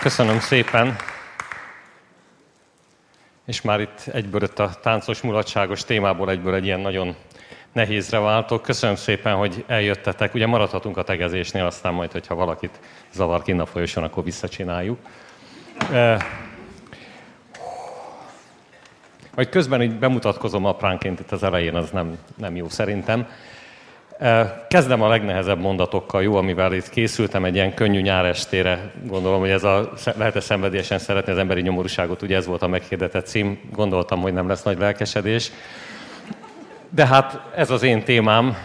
Köszönöm szépen. És már itt egyből a táncos mulatságos témából egyből egy ilyen nagyon nehézre váltok. Köszönöm szépen, hogy eljöttetek. Ugye maradhatunk a tegezésnél, aztán majd, hogyha valakit zavar kinn a folyosón, akkor visszacsináljuk. Majd közben így bemutatkozom apránként itt az elején, az nem, nem jó szerintem. Kezdem a legnehezebb mondatokkal, jó, amivel itt készültem, egy ilyen könnyű nyárestére. Gondolom, hogy ez a, lehet-e szenvedélyesen szeretni az emberi nyomorúságot, ugye ez volt a meghirdetett cím, gondoltam, hogy nem lesz nagy lelkesedés. De hát ez az én témám,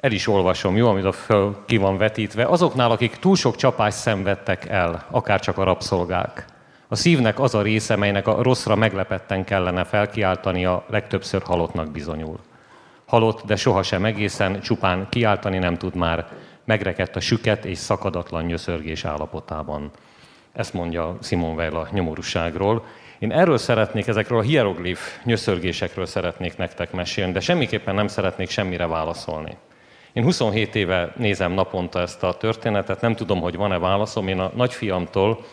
el is olvasom, jó, amit a föl ki van vetítve. Azoknál, akik túl sok csapást szenvedtek el, akár csak a rabszolgák. A szívnek az a része, melynek a rosszra meglepetten kellene felkiáltani, a legtöbbször halottnak bizonyul halott, de sohasem egészen, csupán kiáltani nem tud már, megrekedt a süket és szakadatlan nyöszörgés állapotában. Ezt mondja Simon Weil a nyomorúságról. Én erről szeretnék, ezekről a hieroglif nyöszörgésekről szeretnék nektek mesélni, de semmiképpen nem szeretnék semmire válaszolni. Én 27 éve nézem naponta ezt a történetet, nem tudom, hogy van-e válaszom. Én a nagyfiamtól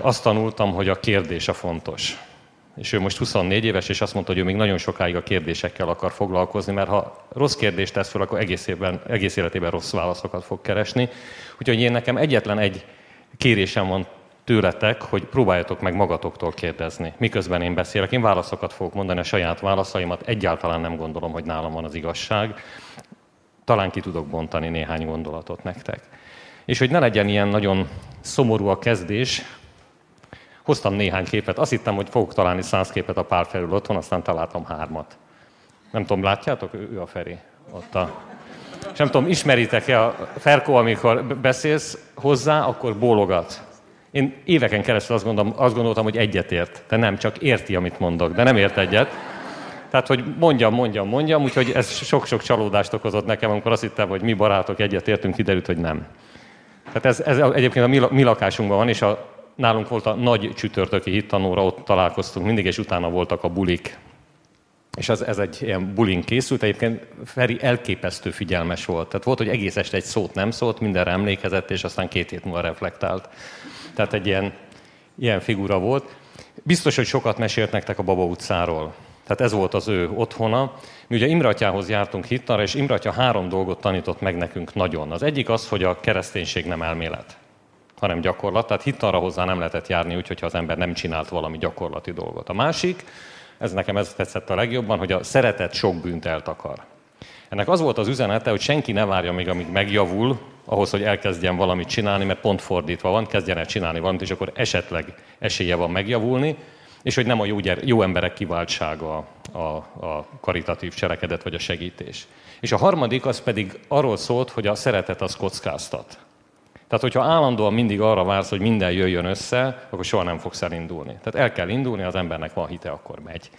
azt tanultam, hogy a kérdés a fontos és ő most 24 éves, és azt mondta, hogy ő még nagyon sokáig a kérdésekkel akar foglalkozni, mert ha rossz kérdést tesz fel, akkor egész, évben, egész életében rossz válaszokat fog keresni. Úgyhogy én nekem egyetlen egy kérésem van tőletek, hogy próbáljatok meg magatoktól kérdezni. Miközben én beszélek, én válaszokat fogok mondani, a saját válaszaimat egyáltalán nem gondolom, hogy nálam van az igazság. Talán ki tudok bontani néhány gondolatot nektek. És hogy ne legyen ilyen nagyon szomorú a kezdés, Hoztam néhány képet. Azt hittem, hogy fogok találni száz képet a pár felül otthon, aztán találtam hármat. Nem tudom, látjátok? Ő a Feri. Ott a... És nem tudom, ismeritek-e a Ferko, amikor beszélsz hozzá, akkor bólogat. Én éveken keresztül azt, gondolom, azt gondoltam, hogy egyetért, de nem, csak érti, amit mondok, de nem ért egyet. Tehát, hogy mondjam, mondjam, mondjam, úgyhogy ez sok-sok csalódást okozott nekem, amikor azt hittem, hogy mi barátok egyetértünk, kiderült, hogy nem. Tehát ez, ez egyébként a mi, mi lakásunkban van, és a nálunk volt a nagy csütörtöki hittanóra, ott találkoztunk mindig, és utána voltak a bulik. És ez, ez egy ilyen bulin készült, egyébként Feri elképesztő figyelmes volt. Tehát volt, hogy egész este egy szót nem szólt, mindenre emlékezett, és aztán két hét múlva reflektált. Tehát egy ilyen, ilyen figura volt. Biztos, hogy sokat mesélt nektek a Baba utcáról. Tehát ez volt az ő otthona. Mi ugye Imratyához jártunk hittanra, és Imratya három dolgot tanított meg nekünk nagyon. Az egyik az, hogy a kereszténység nem elmélet hanem gyakorlat. Tehát hittanra hozzá nem lehetett járni úgy, hogyha az ember nem csinált valami gyakorlati dolgot. A másik, ez nekem ez tetszett a legjobban, hogy a szeretet sok bűnt eltakar. Ennek az volt az üzenete, hogy senki ne várja még, amíg megjavul, ahhoz, hogy elkezdjen valamit csinálni, mert pont fordítva van, kezdjen el csinálni valamit, és akkor esetleg esélye van megjavulni, és hogy nem a jó, gyere, jó emberek kiváltsága a, a karitatív cselekedet vagy a segítés. És a harmadik az pedig arról szólt, hogy a szeretet az kockáztat. Tehát, hogyha állandóan mindig arra vársz, hogy minden jöjjön össze, akkor soha nem fogsz elindulni. Tehát el kell indulni, az embernek van hite, akkor megy.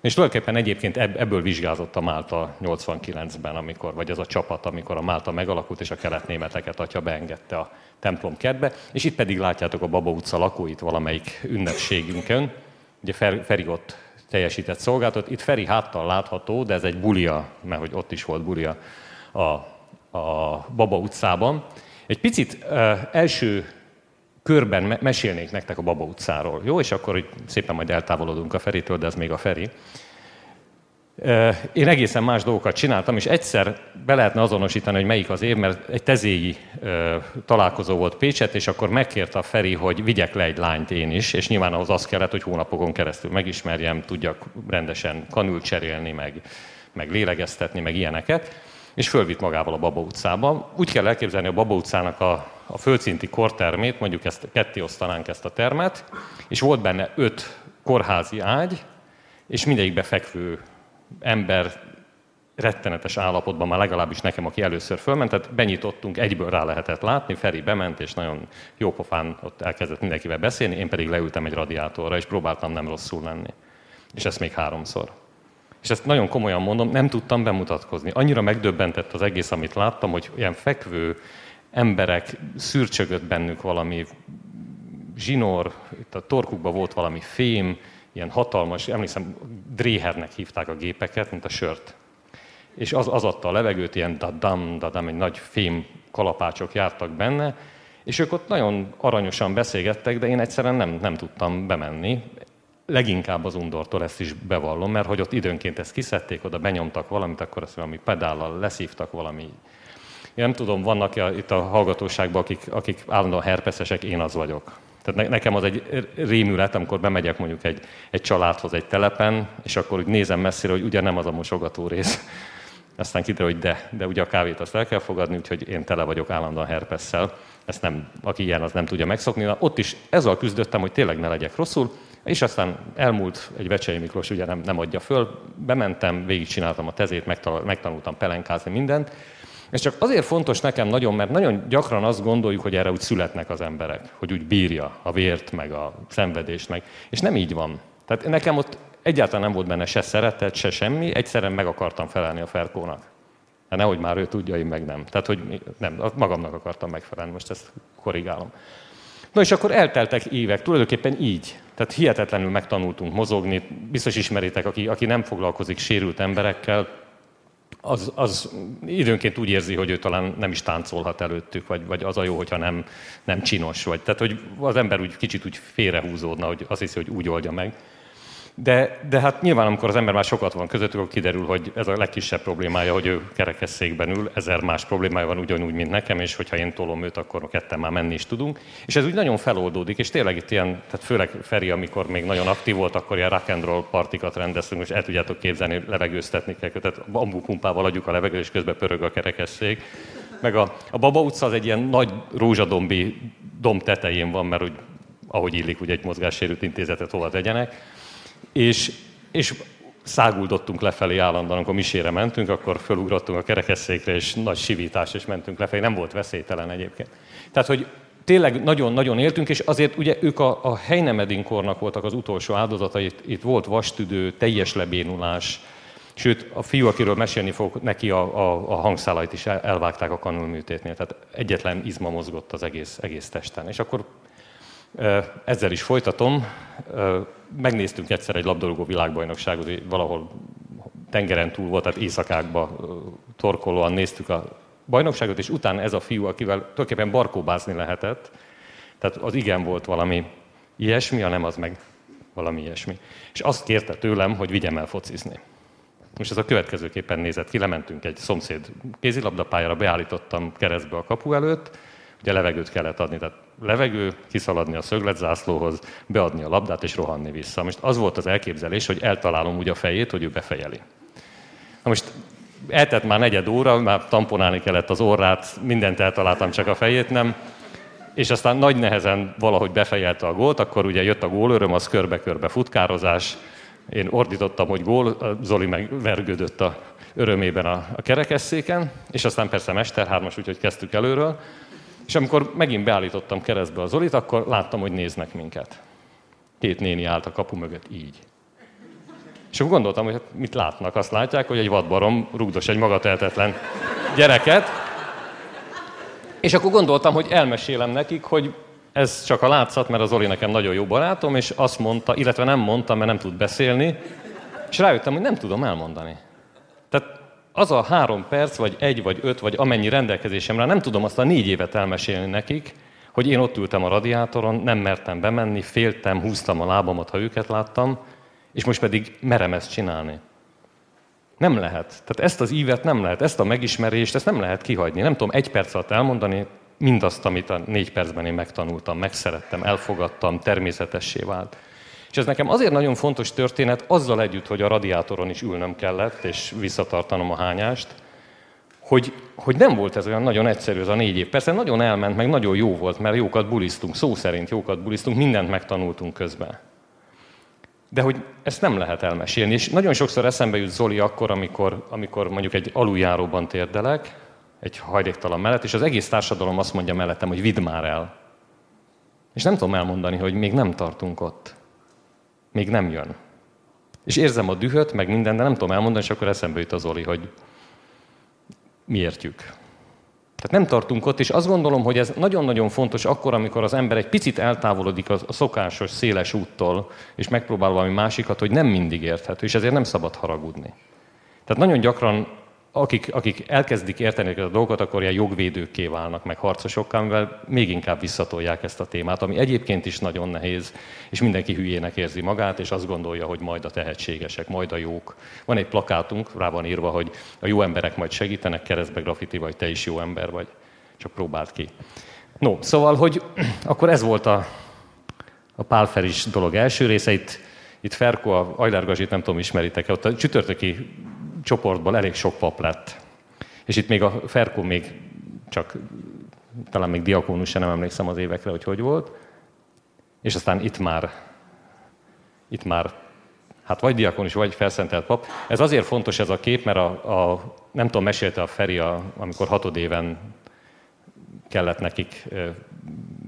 És tulajdonképpen egyébként ebből vizsgázott a Málta 89-ben, amikor, vagy az a csapat, amikor a Málta megalakult, és a keletnémeteket atya beengedte a templom kertbe. És itt pedig látjátok a Baba utca lakóit valamelyik ünnepségünkön. Ugye Feri ott teljesített szolgálatot. Itt Feri háttal látható, de ez egy bulia, mert hogy ott is volt bulia a, a Baba utcában. Egy picit első körben me- mesélnék nektek a Baba utcáról. Jó, és akkor hogy szépen majd eltávolodunk a Feritől, de ez még a Feri. Én egészen más dolgokat csináltam, és egyszer be lehetne azonosítani, hogy melyik az év, mert egy tezéi találkozó volt Pécset, és akkor megkérte a Feri, hogy vigyek le egy lányt én is, és nyilván ahhoz az kellett, hogy hónapokon keresztül megismerjem, tudjak rendesen kanült cserélni, meg, meg lélegeztetni, meg ilyeneket és fölvitt magával a Baba utcába. Úgy kell elképzelni a Baba utcának a, a földszinti kortermét, mondjuk ezt ketté osztanánk ezt a termet, és volt benne öt kórházi ágy, és mindegyikbe fekvő ember rettenetes állapotban, már legalábbis nekem, aki először fölment, tehát benyitottunk, egyből rá lehetett látni, Feri bement, és nagyon jópofán ott elkezdett mindenkivel beszélni, én pedig leültem egy radiátorra, és próbáltam nem rosszul lenni. És ezt még háromszor és ezt nagyon komolyan mondom, nem tudtam bemutatkozni. Annyira megdöbbentett az egész, amit láttam, hogy ilyen fekvő emberek, szürcsögött bennük valami zsinór, itt a torkukban volt valami fém, ilyen hatalmas, emlékszem, dréhernek hívták a gépeket, mint a sört. És az, az adta a levegőt, ilyen dadam, dadam, egy nagy fém kalapácsok jártak benne, És ők ott nagyon aranyosan beszélgettek, de én egyszerűen nem, nem tudtam bemenni. Leginkább az undortól ezt is bevallom, mert hogy ott időnként ezt kiszedték, oda benyomtak valamit, akkor azt valami pedállal leszívtak valami. Én nem tudom, vannak itt a hallgatóságban, akik, akik állandóan herpeszesek, én az vagyok. Tehát nekem az egy rémület, amikor bemegyek mondjuk egy, egy családhoz egy telepen, és akkor úgy nézem messzire, hogy ugye nem az a mosogató rész. Aztán kiderül, hogy de, de ugye a kávét azt el kell fogadni, úgyhogy én tele vagyok állandóan herpesszel. Ezt nem, aki ilyen, az nem tudja megszokni. Na, ott is ezzel küzdöttem, hogy tényleg ne legyek rosszul, és aztán elmúlt egy Vecsei Miklós, ugye nem, nem adja föl, bementem, végigcsináltam a tezét, megtanultam pelenkázni mindent, ez csak azért fontos nekem nagyon, mert nagyon gyakran azt gondoljuk, hogy erre úgy születnek az emberek, hogy úgy bírja a vért, meg a szenvedést, meg. És nem így van. Tehát nekem ott egyáltalán nem volt benne se szeretet, se semmi, egyszerűen meg akartam felelni a Ferkónak. De nehogy már ő tudja, én meg nem. Tehát, hogy nem, magamnak akartam megfelelni, most ezt korrigálom. No és akkor elteltek évek, tulajdonképpen így. Tehát hihetetlenül megtanultunk mozogni. Biztos ismeritek, aki, aki nem foglalkozik sérült emberekkel, az, az időnként úgy érzi, hogy ő talán nem is táncolhat előttük, vagy, vagy az a jó, hogyha nem, nem csinos vagy. Tehát, hogy az ember úgy kicsit úgy félrehúzódna, hogy azt hiszi, hogy úgy oldja meg. De, de hát nyilván, amikor az ember már sokat van közöttük, akkor kiderül, hogy ez a legkisebb problémája, hogy ő kerekesszékben ül, ezer más problémája van ugyanúgy, mint nekem, és hogyha én tolom őt, akkor ketten már menni is tudunk. És ez úgy nagyon feloldódik, és tényleg itt ilyen, tehát főleg Feri, amikor még nagyon aktív volt, akkor ilyen rock and roll partikat rendeztünk, és el tudjátok képzelni, levegőztetni kell, tehát bambupumpával adjuk a levegőt, és közben pörög a kerekesszék. Meg a, a Baba utca az egy ilyen nagy rózsadombi domb tetején van, mert úgy, ahogy illik, ugye egy mozgássérült intézetet hova tegyenek és, és száguldottunk lefelé állandóan, amikor misére mentünk, akkor fölugrottunk a kerekesszékre, és nagy sivítás, és mentünk lefelé. Nem volt veszélytelen egyébként. Tehát, hogy tényleg nagyon-nagyon éltünk, és azért ugye ők a, a Heinemedinkornak voltak az utolsó áldozatai, itt, itt volt vastüdő, teljes lebénulás, sőt, a fiú, akiről mesélni fog, neki a, a, a hangszálait is elvágták a kanulműtétnél, tehát egyetlen izma mozgott az egész, egész testen. És akkor ezzel is folytatom. Megnéztünk egyszer egy labdarúgó világbajnokságot, valahol tengeren túl volt, tehát éjszakákba torkolóan néztük a bajnokságot, és utána ez a fiú, akivel tulajdonképpen barkóbázni lehetett, tehát az igen volt valami ilyesmi, a nem az meg valami ilyesmi. És azt kérte tőlem, hogy vigyem el focizni. Most ez a következőképpen nézett ki, lementünk egy szomszéd kézilabdapályára, beállítottam keresztbe a kapu előtt, ugye levegőt kellett adni, tehát levegő, kiszaladni a szögletzászlóhoz, beadni a labdát és rohanni vissza. Most az volt az elképzelés, hogy eltalálom úgy a fejét, hogy ő befejeli. Na most eltett már negyed óra, már tamponálni kellett az orrát, mindent eltaláltam, csak a fejét nem. És aztán nagy nehezen valahogy befejelte a gólt, akkor ugye jött a gólöröm, az körbe-körbe futkározás. Én ordítottam, hogy gól, Zoli meg vergődött a örömében a, a kerekesszéken, és aztán persze Mesterhármas, úgyhogy kezdtük előről. És amikor megint beállítottam keresztbe az Zolit, akkor láttam, hogy néznek minket. Két néni állt a kapu mögött így. És akkor gondoltam, hogy hát mit látnak? Azt látják, hogy egy vadbarom rugdos egy magatehetetlen gyereket. És akkor gondoltam, hogy elmesélem nekik, hogy ez csak a látszat, mert az Zoli nekem nagyon jó barátom, és azt mondta, illetve nem mondta, mert nem tud beszélni, és rájöttem, hogy nem tudom elmondani. Az a három perc, vagy egy, vagy öt, vagy amennyi rendelkezésemre, nem tudom azt a négy évet elmesélni nekik, hogy én ott ültem a radiátoron, nem mertem bemenni, féltem, húztam a lábamat, ha őket láttam, és most pedig merem ezt csinálni. Nem lehet. Tehát ezt az ívet nem lehet, ezt a megismerést, ezt nem lehet kihagyni. Nem tudom egy perc alatt elmondani mindazt, amit a négy percben én megtanultam, megszerettem, elfogadtam, természetessé vált. És ez nekem azért nagyon fontos történet, azzal együtt, hogy a radiátoron is ülnöm kellett, és visszatartanom a hányást, hogy, hogy nem volt ez olyan nagyon egyszerű ez a négy év. Persze nagyon elment, meg nagyon jó volt, mert jókat bulisztunk, szó szerint jókat bulisztunk, mindent megtanultunk közben. De hogy ezt nem lehet elmesélni. És nagyon sokszor eszembe jut Zoli akkor, amikor, amikor mondjuk egy aluljáróban térdelek, egy hajléktalan mellett, és az egész társadalom azt mondja mellettem, hogy vidd már el. És nem tudom elmondani, hogy még nem tartunk ott még nem jön. És érzem a dühöt, meg minden, de nem tudom elmondani, és akkor eszembe jut az Oli, hogy mi értjük. Tehát nem tartunk ott, és azt gondolom, hogy ez nagyon-nagyon fontos akkor, amikor az ember egy picit eltávolodik a szokásos, széles úttól, és megpróbál valami másikat, hogy nem mindig érthető, és ezért nem szabad haragudni. Tehát nagyon gyakran akik, akik elkezdik érteni a dolgokat, akkor ilyen jogvédőkké válnak, meg harcosokká, amivel még inkább visszatolják ezt a témát, ami egyébként is nagyon nehéz, és mindenki hülyének érzi magát, és azt gondolja, hogy majd a tehetségesek, majd a jók. Van egy plakátunk, rá van írva, hogy a jó emberek majd segítenek, keresztbe graffiti, vagy te is jó ember vagy. Csak próbáld ki. No, szóval, hogy akkor ez volt a, a Pálferis dolog első része. Itt, itt Ferko, a Ajlár nem tudom, ismeritek-e, ott a csütörtöki csoportból elég sok pap lett. És itt még a Ferko még csak, talán még diakónus nem emlékszem az évekre, hogy hogy volt. És aztán itt már, itt már, hát vagy diakónus, vagy felszentelt pap. Ez azért fontos ez a kép, mert a, a nem tudom, mesélte a Feri, a, amikor hatodéven kellett nekik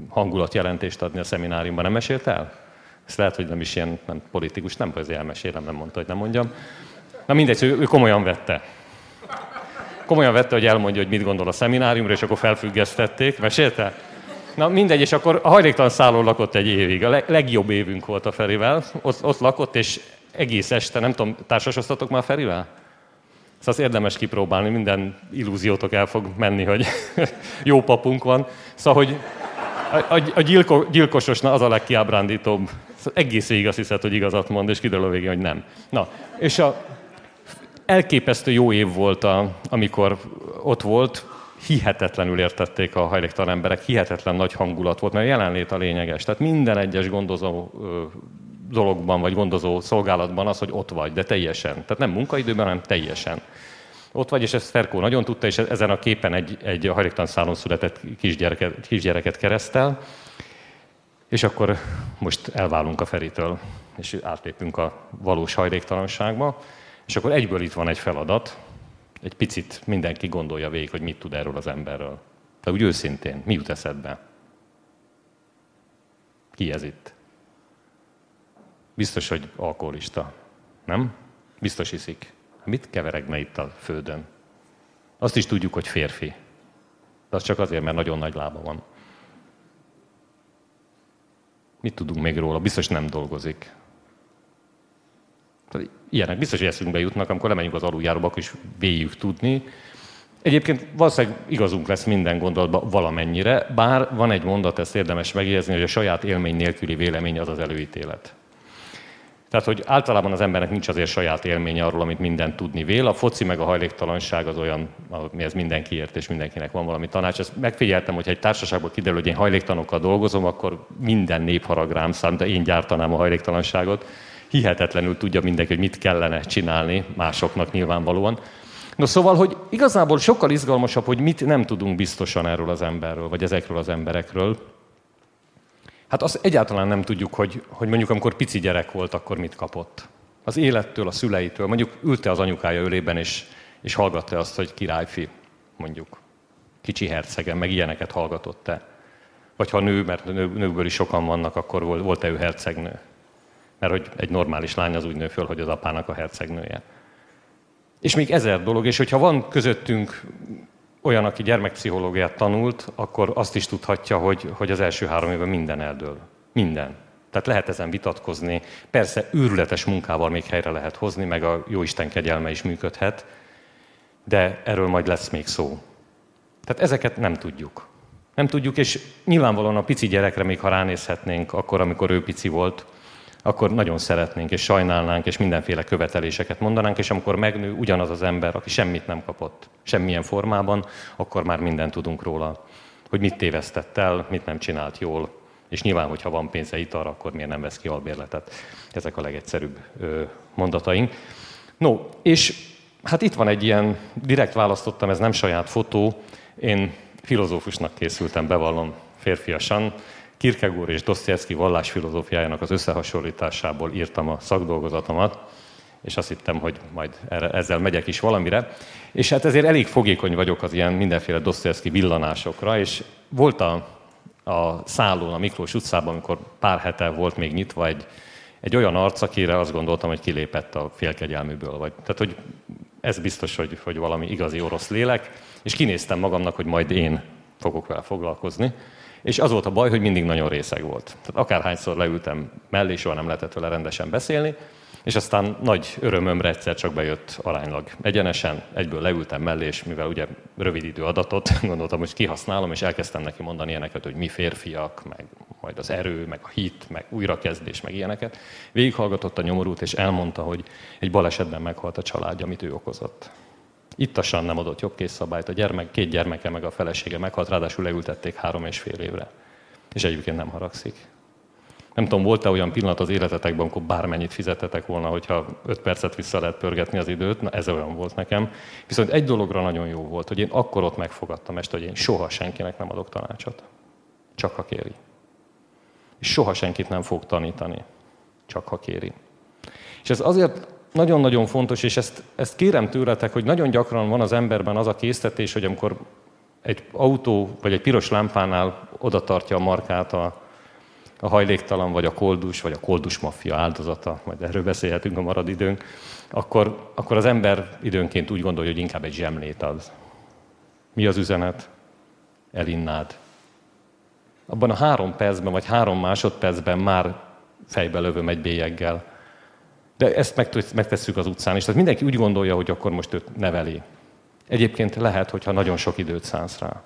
hangulatjelentést adni a szemináriumban. Nem mesélt el? Ezt lehet, hogy nem is ilyen nem politikus, nem, hogy elmesélem, nem mondta, hogy nem mondjam. Na mindegy, ő, komolyan vette. Komolyan vette, hogy elmondja, hogy mit gondol a szemináriumra, és akkor felfüggesztették. Mesélte? Na mindegy, és akkor a hajléktalan szálló lakott egy évig. A legjobb évünk volt a Ferivel. Ott, ott lakott, és egész este, nem tudom, társasoztatok már Ferivel? Szóval az érdemes kipróbálni, minden illúziótok el fog menni, hogy jó papunk van. Szóval, hogy a, a, a gyilko, az a legkiábrándítóbb. Szóval egész végig azt hiszed, hogy igazat mond, és kiderül a végén, hogy nem. Na, és a, elképesztő jó év volt, a, amikor ott volt, hihetetlenül értették a hajléktalan emberek, hihetetlen nagy hangulat volt, mert a jelenlét a lényeges. Tehát minden egyes gondozó dologban, vagy gondozó szolgálatban az, hogy ott vagy, de teljesen. Tehát nem munkaidőben, hanem teljesen. Ott vagy, és ezt Ferkó nagyon tudta, és ezen a képen egy, egy hajléktalan szálon született kisgyereket, kisgyereket keresztel, és akkor most elválunk a Feritől, és átlépünk a valós hajléktalanságba. És akkor egyből itt van egy feladat, egy picit mindenki gondolja végig, hogy mit tud erről az emberről. De úgy őszintén, mi jut eszedbe? Ki ez itt? Biztos, hogy alkoholista. Nem? Biztos iszik. Mit keveregne itt a földön? Azt is tudjuk, hogy férfi. De az csak azért, mert nagyon nagy lába van. Mit tudunk még róla? Biztos nem dolgozik. Tehát ilyenek biztos, hogy eszünkbe jutnak, amikor lemegyünk az aluljáróba, akkor is véljük tudni. Egyébként valószínűleg igazunk lesz minden gondolatban valamennyire, bár van egy mondat, ezt érdemes megjegyezni, hogy a saját élmény nélküli vélemény az az előítélet. Tehát, hogy általában az embernek nincs azért saját élménye arról, amit minden tudni vél. A foci meg a hajléktalanság az olyan, ami ez mindenki ért, és mindenkinek van valami tanács. Ezt megfigyeltem, hogy ha egy társaságban kiderül, hogy én hajléktanokkal dolgozom, akkor minden nép rám szám, de én gyártanám a hajléktalanságot hihetetlenül tudja mindenki, hogy mit kellene csinálni másoknak nyilvánvalóan. No szóval, hogy igazából sokkal izgalmasabb, hogy mit nem tudunk biztosan erről az emberről, vagy ezekről az emberekről. Hát azt egyáltalán nem tudjuk, hogy, hogy mondjuk amikor pici gyerek volt, akkor mit kapott. Az élettől, a szüleitől. Mondjuk ülte az anyukája ölében, és, és hallgatta azt, hogy királyfi, mondjuk. Kicsi hercegen, meg ilyeneket hallgatott-e. Vagy ha nő, mert nő, nőkből is sokan vannak, akkor volt-e ő hercegnő. Mert hogy egy normális lány az úgy nő föl, hogy az apának a hercegnője. És még ezer dolog, és hogyha van közöttünk olyan, aki gyermekpszichológiát tanult, akkor azt is tudhatja, hogy, hogy az első három évben minden eldől. Minden. Tehát lehet ezen vitatkozni. Persze őrületes munkával még helyre lehet hozni, meg a Jóisten kegyelme is működhet, de erről majd lesz még szó. Tehát ezeket nem tudjuk. Nem tudjuk, és nyilvánvalóan a pici gyerekre még ha ránézhetnénk, akkor, amikor ő pici volt, akkor nagyon szeretnénk, és sajnálnánk, és mindenféle követeléseket mondanánk, és amikor megnő ugyanaz az ember, aki semmit nem kapott, semmilyen formában, akkor már mindent tudunk róla, hogy mit tévesztett el, mit nem csinált jól, és nyilván, hogyha van pénze itt arra, akkor miért nem vesz ki albérletet. Ezek a legegyszerűbb mondataink. No, és hát itt van egy ilyen, direkt választottam, ez nem saját fotó, én filozófusnak készültem, bevallom férfiasan, Kierkegaard és Dostoyevsky vallásfilozófiájának az összehasonlításából írtam a szakdolgozatomat, és azt hittem, hogy majd ezzel megyek is valamire. És hát ezért elég fogékony vagyok az ilyen mindenféle Dostoyevsky villanásokra, és volt a, a szállón, a Miklós utcában, amikor pár hete volt még nyitva egy, egy olyan arc, akire azt gondoltam, hogy kilépett a félkegyelműből. Vagy, tehát, hogy ez biztos, hogy, hogy valami igazi orosz lélek, és kinéztem magamnak, hogy majd én fogok vele foglalkozni. És az volt a baj, hogy mindig nagyon részeg volt. Tehát akárhányszor leültem mellé, soha nem lehetett vele rendesen beszélni, és aztán nagy örömömre egyszer csak bejött aránylag egyenesen, egyből leültem mellé, és mivel ugye rövid idő adatot, gondoltam, hogy kihasználom, és elkezdtem neki mondani ilyeneket, hogy mi férfiak, meg majd az erő, meg a hit, meg újrakezdés, meg ilyeneket. Végighallgatott a nyomorút, és elmondta, hogy egy balesetben meghalt a családja, amit ő okozott. Ittasan nem adott jobb szabályt, a gyermek, két gyermeke meg a felesége meghalt, ráadásul leültették három és fél évre. És egyébként nem haragszik. Nem tudom, volt-e olyan pillanat az életetekben, amikor bármennyit fizetetek volna, hogyha öt percet vissza lehet pörgetni az időt, na ez olyan volt nekem. Viszont egy dologra nagyon jó volt, hogy én akkor ott megfogadtam ezt, hogy én soha senkinek nem adok tanácsot. Csak ha kéri. És soha senkit nem fog tanítani. Csak ha kéri. És ez azért nagyon-nagyon fontos, és ezt, ezt kérem tőletek, hogy nagyon gyakran van az emberben az a késztetés, hogy amikor egy autó vagy egy piros lámpánál oda tartja a markát a, a hajléktalan, vagy a koldus, vagy a koldus maffia áldozata, majd erről beszélhetünk a marad időnk, akkor, akkor az ember időnként úgy gondolja, hogy inkább egy zsemlét ad. Mi az üzenet? Elinnád. Abban a három percben, vagy három másodpercben már fejbe lövöm egy bélyeggel. De ezt megtesszük az utcán is. Tehát mindenki úgy gondolja, hogy akkor most őt neveli. Egyébként lehet, hogyha nagyon sok időt szánsz rá.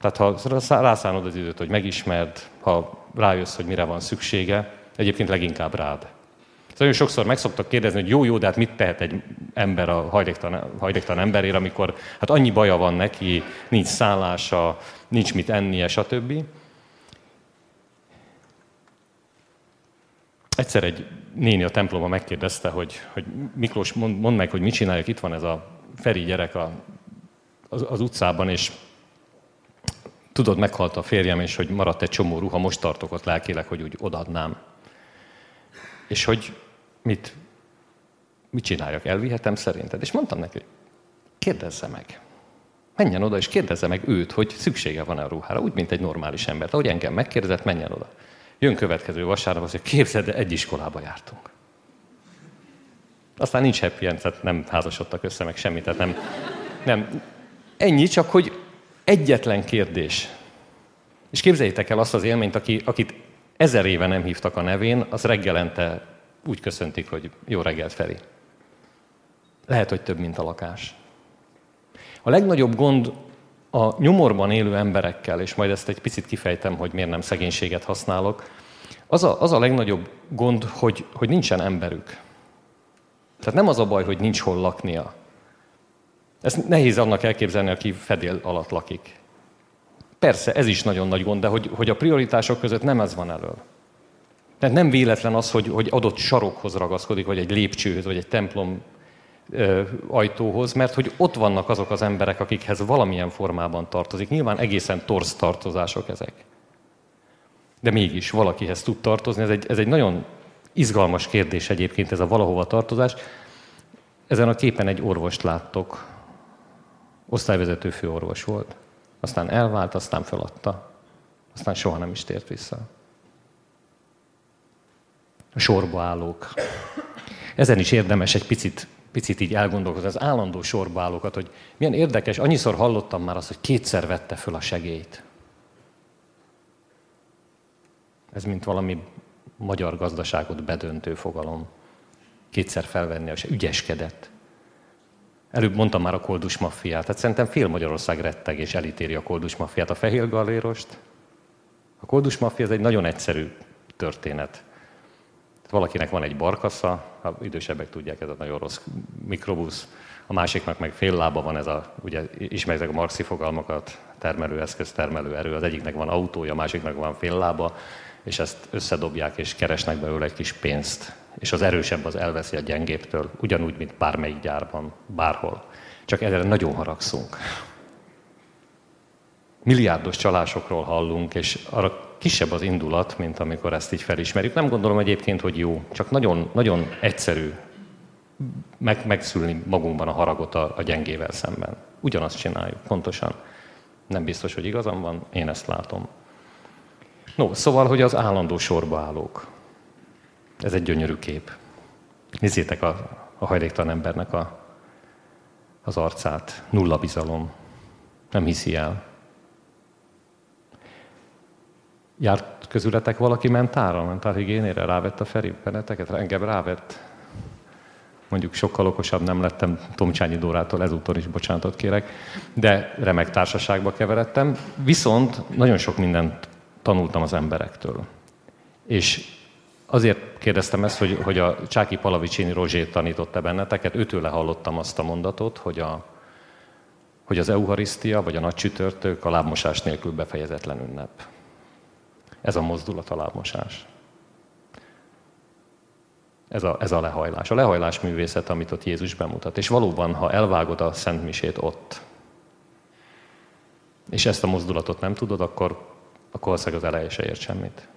Tehát ha rászánod az időt, hogy megismerd, ha rájössz, hogy mire van szüksége, egyébként leginkább rád. Nagyon sokszor meg szoktak kérdezni, hogy jó, jó, de hát mit tehet egy ember a hajléktalan, hajléktalan emberért, amikor hát annyi baja van neki, nincs szállása, nincs mit ennie, stb. Egyszer egy néni a templomban megkérdezte, hogy, hogy Miklós, mond, mondd meg, hogy mit csinálják, itt van ez a Feri gyerek a, az, az utcában, és tudod, meghalt a férjem, és hogy maradt egy csomó ruha, most tartok ott lelkileg, hogy úgy odadnám. És hogy mit, mit csináljak, elvihetem szerinted? És mondtam neki, kérdezze meg. Menjen oda, és kérdezze meg őt, hogy szüksége van a ruhára, úgy, mint egy normális ember. Ahogy engem megkérdezett, menjen oda. Jön következő vasárnap, azt mondja, képzeld, egy iskolába jártunk. Aztán nincs happy end, tehát nem házasodtak össze, meg semmit, tehát nem, nem. Ennyi, csak hogy Egyetlen kérdés. És képzeljétek el azt az élményt, aki, akit ezer éve nem hívtak a nevén, az reggelente úgy köszöntik, hogy jó reggelt Feri. Lehet, hogy több, mint a lakás. A legnagyobb gond a nyomorban élő emberekkel, és majd ezt egy picit kifejtem, hogy miért nem szegénységet használok, az a, az a legnagyobb gond, hogy, hogy nincsen emberük. Tehát nem az a baj, hogy nincs hol laknia, ezt nehéz annak elképzelni, aki fedél alatt lakik. Persze, ez is nagyon nagy gond, de hogy, hogy a prioritások között nem ez van elől. Tehát nem véletlen az, hogy, hogy adott sarokhoz ragaszkodik, vagy egy lépcsőhöz, vagy egy templom ajtóhoz, mert hogy ott vannak azok az emberek, akikhez valamilyen formában tartozik. Nyilván egészen torz tartozások ezek. De mégis valakihez tud tartozni. Ez egy, ez egy nagyon izgalmas kérdés egyébként, ez a valahova tartozás. Ezen a képen egy orvost láttok, osztályvezető főorvos volt. Aztán elvált, aztán feladta. Aztán soha nem is tért vissza. A sorba állók. Ezen is érdemes egy picit, picit így elgondolkozni, az állandó sorba állókat, hogy milyen érdekes, annyiszor hallottam már azt, hogy kétszer vette föl a segélyt. Ez mint valami magyar gazdaságot bedöntő fogalom. Kétszer felvenni, és ügyeskedett. Előbb mondtam már a koldus maffiát. Tehát szerintem fél Magyarország retteg és elítéri a koldus maffiát. A fehér gallérost. A koldus maffia ez egy nagyon egyszerű történet. Valakinek van egy barkasza, ha idősebbek tudják, ez a nagyon rossz mikrobusz, a másiknak meg fél lába van ez a, ugye ismeritek a marxi fogalmakat, termelőeszköz, termelőerő, az egyiknek van autója, a másiknak van fél lába, és ezt összedobják, és keresnek belőle egy kis pénzt. És az erősebb az elveszi a gyengéptől, ugyanúgy, mint bármelyik gyárban, bárhol. Csak erre nagyon haragszunk. Milliárdos csalásokról hallunk, és arra kisebb az indulat, mint amikor ezt így felismerjük. Nem gondolom egyébként, hogy jó, csak nagyon, nagyon egyszerű meg, megszülni magunkban a haragot a, a gyengével szemben. Ugyanazt csináljuk, pontosan. Nem biztos, hogy igazam van, én ezt látom. No, szóval, hogy az állandó sorba állók. Ez egy gyönyörű kép. Nézzétek a, a hajléktalan embernek a, az arcát. Nulla bizalom. Nem hiszi el. Járt közületek valaki mentára, mentálhigiénére? Rávett a Feri benneteket? Engem rávett. Mondjuk sokkal okosabb nem lettem Tomcsányi Dórától, ezúttal is bocsánatot kérek, de remek társaságba keveredtem. Viszont nagyon sok mindent tanultam az emberektől. És azért kérdeztem ezt, hogy, hogy a Csáki Palavicini Rozsét tanította benneteket, őtőle hallottam azt a mondatot, hogy, a, hogy az Eucharisztia vagy a nagy csütörtök a lábmosás nélkül befejezetlen ünnep. Ez a mozdulat a lábmosás. Ez a, ez a lehajlás. A lehajlás művészet, amit ott Jézus bemutat. És valóban, ha elvágod a Szent Misét ott, és ezt a mozdulatot nem tudod, akkor, akkor valószínűleg az eleje se ért semmit.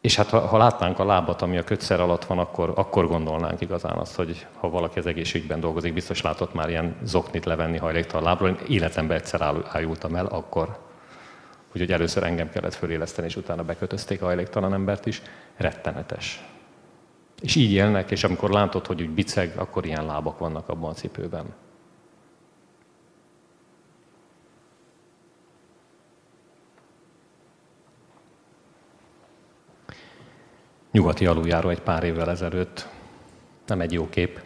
És hát ha, ha látnánk a lábat, ami a kötszer alatt van, akkor, akkor gondolnánk igazán azt, hogy ha valaki az egészségügyben dolgozik, biztos látott már ilyen zoknit levenni hajléktalan lábról. Én életemben egyszer ájultam el, akkor. Úgyhogy először engem kellett föléleszteni, és utána bekötözték a hajléktalan embert is. Rettenetes. És így élnek, és amikor látod, hogy úgy biceg, akkor ilyen lábak vannak abban a cipőben. nyugati aluljáró egy pár évvel ezelőtt. Nem egy jó kép.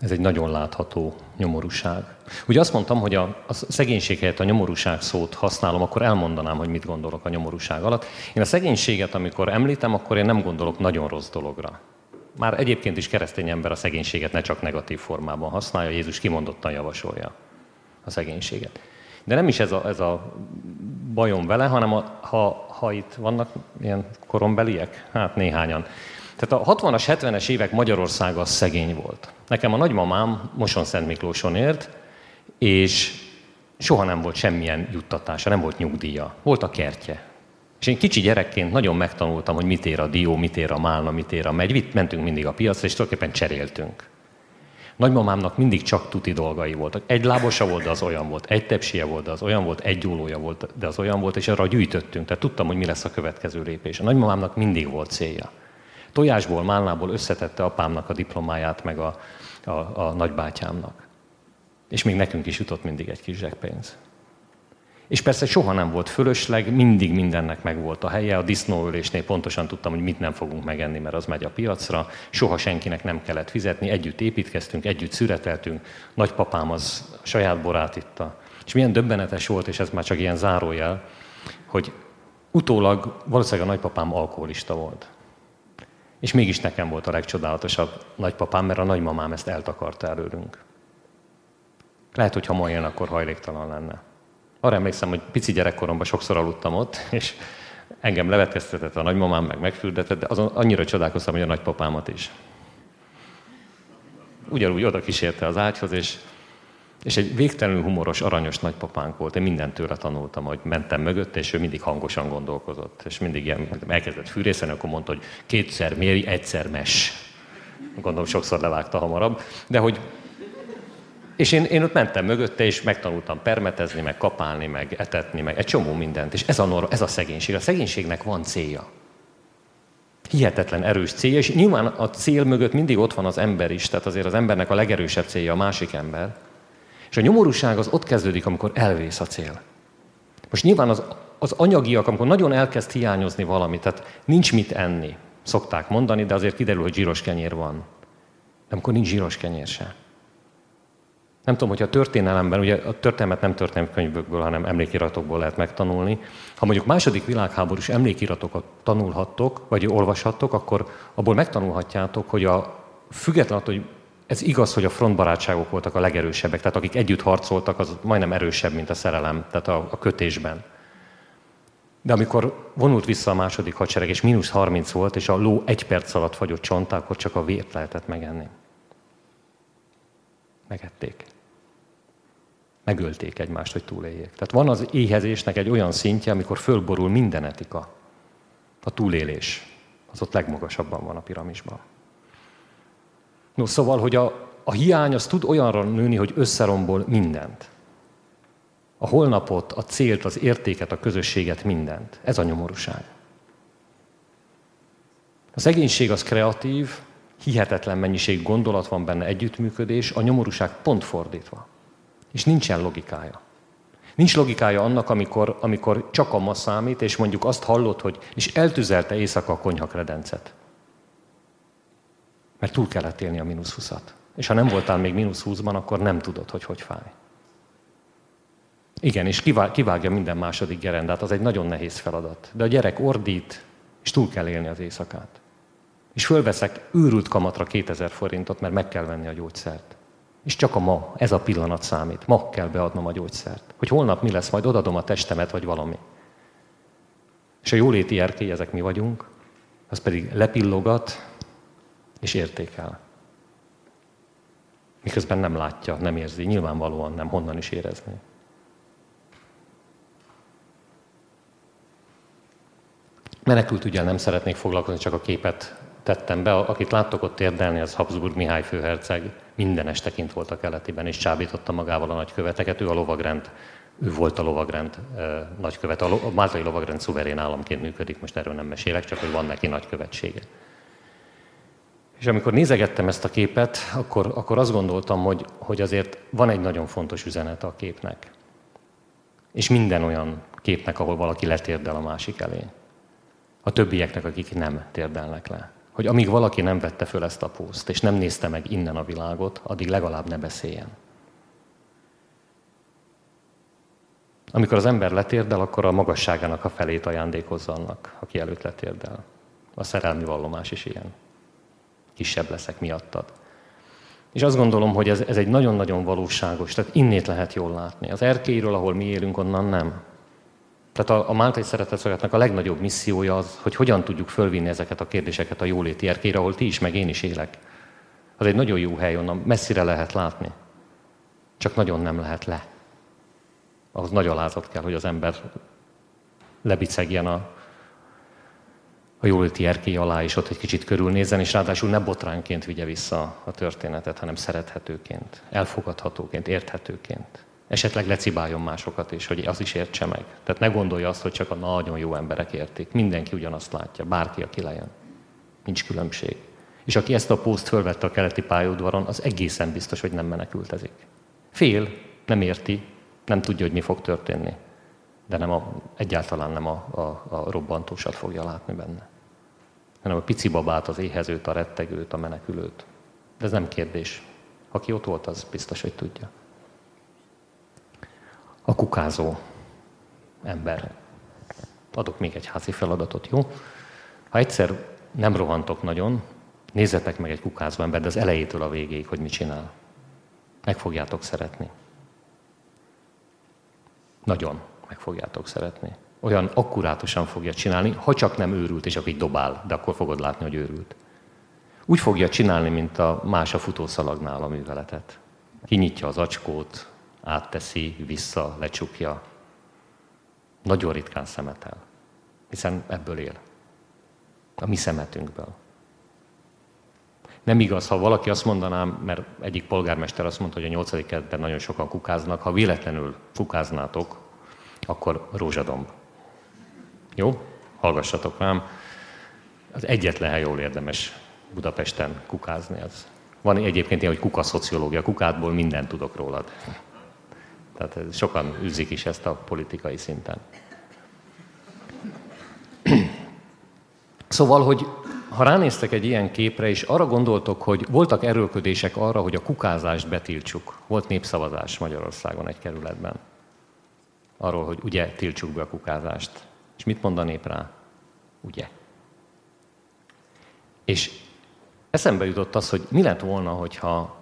Ez egy nagyon látható nyomorúság. Ugye azt mondtam, hogy a, a szegénység helyett a nyomorúság szót használom, akkor elmondanám, hogy mit gondolok a nyomorúság alatt. Én a szegénységet, amikor említem, akkor én nem gondolok nagyon rossz dologra. Már egyébként is keresztény ember a szegénységet ne csak negatív formában használja, Jézus kimondottan javasolja a szegénységet. De nem is ez a, ez a bajom vele, hanem a, ha, ha itt vannak ilyen korombeliek, hát néhányan. Tehát a 60-as, 70-es évek Magyarországa szegény volt. Nekem a nagymamám Moson Szent Miklóson ért, és soha nem volt semmilyen juttatása, nem volt nyugdíja. Volt a kertje. És én kicsi gyerekként nagyon megtanultam, hogy mit ér a dió, mit ér a málna, mit ér a megy. Mentünk mindig a piacra, és tulajdonképpen cseréltünk. Nagymamámnak mindig csak tuti dolgai voltak. Egy lábosa volt, de az olyan volt. Egy tepsie volt, de az olyan volt. Egy gyúlója volt, de az olyan volt, és arra gyűjtöttünk. Tehát tudtam, hogy mi lesz a következő lépés. A nagymamámnak mindig volt célja. Tojásból, málnából összetette apámnak a diplomáját, meg a, a, a nagybátyámnak. És még nekünk is jutott mindig egy kis zsebpénz. És persze soha nem volt fölösleg, mindig mindennek megvolt a helye. A disznóölésnél pontosan tudtam, hogy mit nem fogunk megenni, mert az megy a piacra. Soha senkinek nem kellett fizetni, együtt építkeztünk, együtt szüreteltünk. Nagypapám az saját borát itta. És milyen döbbenetes volt, és ez már csak ilyen zárójel, hogy utólag valószínűleg a nagypapám alkoholista volt. És mégis nekem volt a legcsodálatosabb nagypapám, mert a nagymamám ezt eltakarta előlünk. Lehet, hogy ha ma jön, akkor hajléktalan lenne. Arra emlékszem, hogy pici gyerekkoromban sokszor aludtam ott, és engem levetkeztetett a nagymamám, meg megfürdetett, de azon annyira csodálkoztam, hogy a nagypapámat is. Ugyanúgy oda kísérte az ágyhoz, és, és egy végtelenül humoros, aranyos nagypapánk volt. Én mindent tőle tanultam, hogy mentem mögött, és ő mindig hangosan gondolkozott. És mindig ilyen, elkezdett fűrészen, akkor mondta, hogy kétszer méri, egyszer mes. Gondolom sokszor levágta hamarabb. De hogy és én, én ott mentem mögötte, és megtanultam permetezni, meg kapálni, meg etetni, meg egy csomó mindent. És ez a, norma, ez a szegénység. A szegénységnek van célja. Hihetetlen erős célja, és nyilván a cél mögött mindig ott van az ember is, tehát azért az embernek a legerősebb célja a másik ember. És a nyomorúság az ott kezdődik, amikor elvész a cél. Most nyilván az, az anyagiak, amikor nagyon elkezd hiányozni valamit, tehát nincs mit enni, szokták mondani, de azért kiderül, hogy zsíros kenyér van. De amikor nincs zsíros kenyér se. Nem tudom, hogy a történelemben, ugye a történelmet nem történelmi könyvből, hanem emlékiratokból lehet megtanulni. Ha mondjuk második világháborús emlékiratokat tanulhattok, vagy olvashattok, akkor abból megtanulhatjátok, hogy a független attól, hogy ez igaz, hogy a frontbarátságok voltak a legerősebbek, tehát akik együtt harcoltak, az majdnem erősebb, mint a szerelem, tehát a, a kötésben. De amikor vonult vissza a második hadsereg, és mínusz 30 volt, és a ló egy perc alatt fagyott csontá, akkor csak a vért lehetett megenni. Megették megölték egymást, hogy túléljék. Tehát van az éhezésnek egy olyan szintje, amikor fölborul minden etika. A túlélés. Az ott legmagasabban van a piramisban. No, szóval, hogy a, a hiány az tud olyanra nőni, hogy összerombol mindent. A holnapot, a célt, az értéket, a közösséget, mindent. Ez a nyomorúság. A szegénység az kreatív, hihetetlen mennyiség gondolat van benne, együttműködés, a nyomorúság pont fordítva és nincsen logikája. Nincs logikája annak, amikor, amikor csak a ma számít, és mondjuk azt hallott, hogy és eltüzelte éjszaka a konyhakredencet. Mert túl kellett élni a mínusz 20 És ha nem voltál még mínusz 20-ban, akkor nem tudod, hogy hogy fáj. Igen, és kivágja minden második gerendát, az egy nagyon nehéz feladat. De a gyerek ordít, és túl kell élni az éjszakát. És fölveszek őrült kamatra 2000 forintot, mert meg kell venni a gyógyszert. És csak a ma, ez a pillanat számít. Ma kell beadnom a gyógyszert. Hogy holnap mi lesz, majd odadom a testemet, vagy valami. És a jóléti erkély, ezek mi vagyunk, az pedig lepillogat és értékel. Miközben nem látja, nem érzi, nyilvánvalóan nem, honnan is érezni. Menekült ugye nem szeretnék foglalkozni, csak a képet tettem be. Akit láttok ott érdelni, az Habsburg Mihály főherceg. Minden este kint volt a keletiben, és csábította magával a nagyköveteket. Ő a lovagrend, ő volt a lovagrend eh, nagykövet. A, a máltai lovagrend szuverén államként működik, most erről nem mesélek, csak hogy van neki nagykövetsége. És amikor nézegettem ezt a képet, akkor, akkor azt gondoltam, hogy, hogy azért van egy nagyon fontos üzenet a képnek. És minden olyan képnek, ahol valaki letérdel a másik elé a többieknek, akik nem térdelnek le. Hogy amíg valaki nem vette föl ezt a pószt, és nem nézte meg innen a világot, addig legalább ne beszéljen. Amikor az ember letérdel, akkor a magasságának a felét ajándékozza annak, aki előtt letérdel. A szerelmi vallomás is ilyen. Kisebb leszek miattad. És azt gondolom, hogy ez, ez egy nagyon-nagyon valóságos, tehát innét lehet jól látni. Az erkélyről, ahol mi élünk, onnan nem. Tehát a, a Máltai Szeretetszolgálatnak a legnagyobb missziója az, hogy hogyan tudjuk fölvinni ezeket a kérdéseket a jóléti erkére, ahol ti is, meg én is élek. Az egy nagyon jó hely, onnan messzire lehet látni. Csak nagyon nem lehet le. Ahhoz nagy alázat kell, hogy az ember lebicegjen a, a jóléti erkély alá, és ott egy kicsit körülnézzen, és ráadásul ne botránként vigye vissza a történetet, hanem szerethetőként, elfogadhatóként, érthetőként esetleg lecibáljon másokat is, hogy az is értse meg. Tehát ne gondolja azt, hogy csak a nagyon jó emberek értik. Mindenki ugyanazt látja, bárki, aki lejön. Nincs különbség. És aki ezt a pószt fölvette a keleti pályaudvaron, az egészen biztos, hogy nem menekültezik. Fél, nem érti, nem tudja, hogy mi fog történni. De nem a, egyáltalán nem a, a, a robbantósat fogja látni benne. Hanem a pici babát, az éhezőt, a rettegőt, a menekülőt. De ez nem kérdés. Aki ott volt, az biztos, hogy tudja a kukázó ember. Adok még egy házi feladatot, jó? Ha egyszer nem rohantok nagyon, nézzetek meg egy kukázó ember, de az elejétől a végéig, hogy mit csinál. Meg fogjátok szeretni. Nagyon meg fogjátok szeretni. Olyan akkurátusan fogja csinálni, ha csak nem őrült, és akkor dobál, de akkor fogod látni, hogy őrült. Úgy fogja csinálni, mint a más a futószalagnál a műveletet. Kinyitja az acskót, átteszi, vissza, lecsukja. Nagyon ritkán szemetel, hiszen ebből él. A mi szemetünkből. Nem igaz, ha valaki azt mondaná, mert egyik polgármester azt mondta, hogy a nyolcadik kerületben nagyon sokan kukáznak, ha véletlenül kukáznátok, akkor rózsadomb. Jó? Hallgassatok rám. Az egyetlen hely jól érdemes Budapesten kukázni. Az. Van egyébként ilyen, hogy kukaszociológia, kukádból mindent tudok rólad. Tehát sokan űzik is ezt a politikai szinten. Szóval, hogy ha ránéztek egy ilyen képre, és arra gondoltok, hogy voltak erőlködések arra, hogy a kukázást betiltsuk. Volt népszavazás Magyarországon egy kerületben. Arról, hogy ugye tiltsuk be a kukázást. És mit mond a nép rá? Ugye. És eszembe jutott az, hogy mi lett volna, hogyha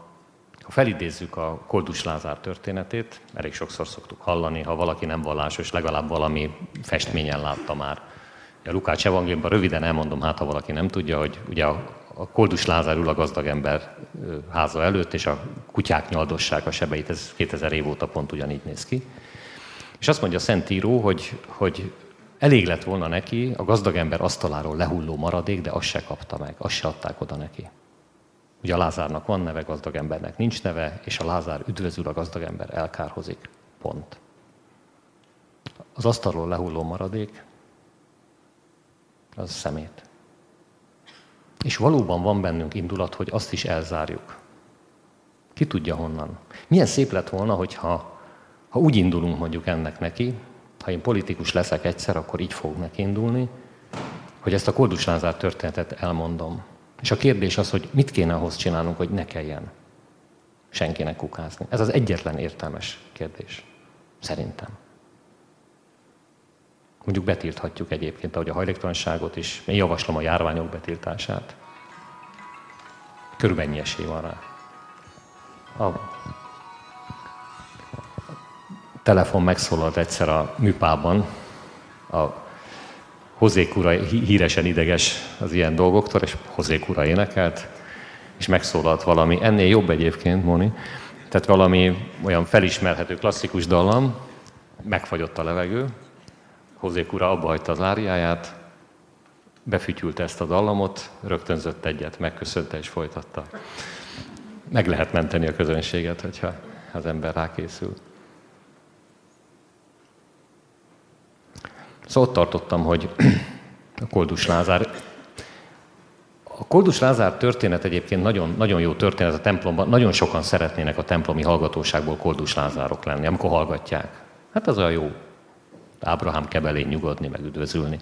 ha felidézzük a Koldus Lázár történetét, elég sokszor szoktuk hallani, ha valaki nem vallásos, legalább valami festményen látta már. A Lukács evangéliumban röviden elmondom, hát ha valaki nem tudja, hogy ugye a, Koldus Lázár ül a gazdag ember háza előtt, és a kutyák nyaldossák a sebeit, ez 2000 év óta pont ugyanígy néz ki. És azt mondja a Szentíró, hogy, hogy elég lett volna neki a gazdag ember asztaláról lehulló maradék, de azt se kapta meg, azt se adták oda neki. Ugye a Lázárnak van neve, gazdag embernek nincs neve, és a Lázár üdvözül, a gazdag ember elkárhozik. Pont. Az asztalról lehulló maradék, az szemét. És valóban van bennünk indulat, hogy azt is elzárjuk. Ki tudja honnan. Milyen szép lett volna, hogyha Ha úgy indulunk mondjuk ennek neki, ha én politikus leszek egyszer, akkor így fog neki indulni, hogy ezt a Koldus Lázár történetet elmondom. És a kérdés az, hogy mit kéne ahhoz csinálnunk, hogy ne kelljen senkinek kukázni. Ez az egyetlen értelmes kérdés. Szerintem. Mondjuk betilthatjuk egyébként, ahogy a hajléktalanságot is. Én javaslom a járványok betiltását. Körülbelül esély van rá. A telefon megszólalt egyszer a műpában, a Hozék ura híresen ideges az ilyen dolgoktól, és Hozék ura énekelt, és megszólalt valami, ennél jobb egyébként, Moni, tehát valami olyan felismerhető klasszikus dallam, megfagyott a levegő, Hozék ura abba hagyta az áriáját, befütyült ezt a dallamot, rögtönzött egyet, megköszönte és folytatta. Meg lehet menteni a közönséget, hogyha az ember rákészül. Szóval ott tartottam, hogy a Koldus Lázár a Koldus Lázár történet egyébként nagyon, nagyon jó történet a templomban. Nagyon sokan szeretnének a templomi hallgatóságból Koldus Lázárok lenni, amikor hallgatják. Hát az olyan jó. Ábrahám kebelén nyugodni, meg üdvözülni.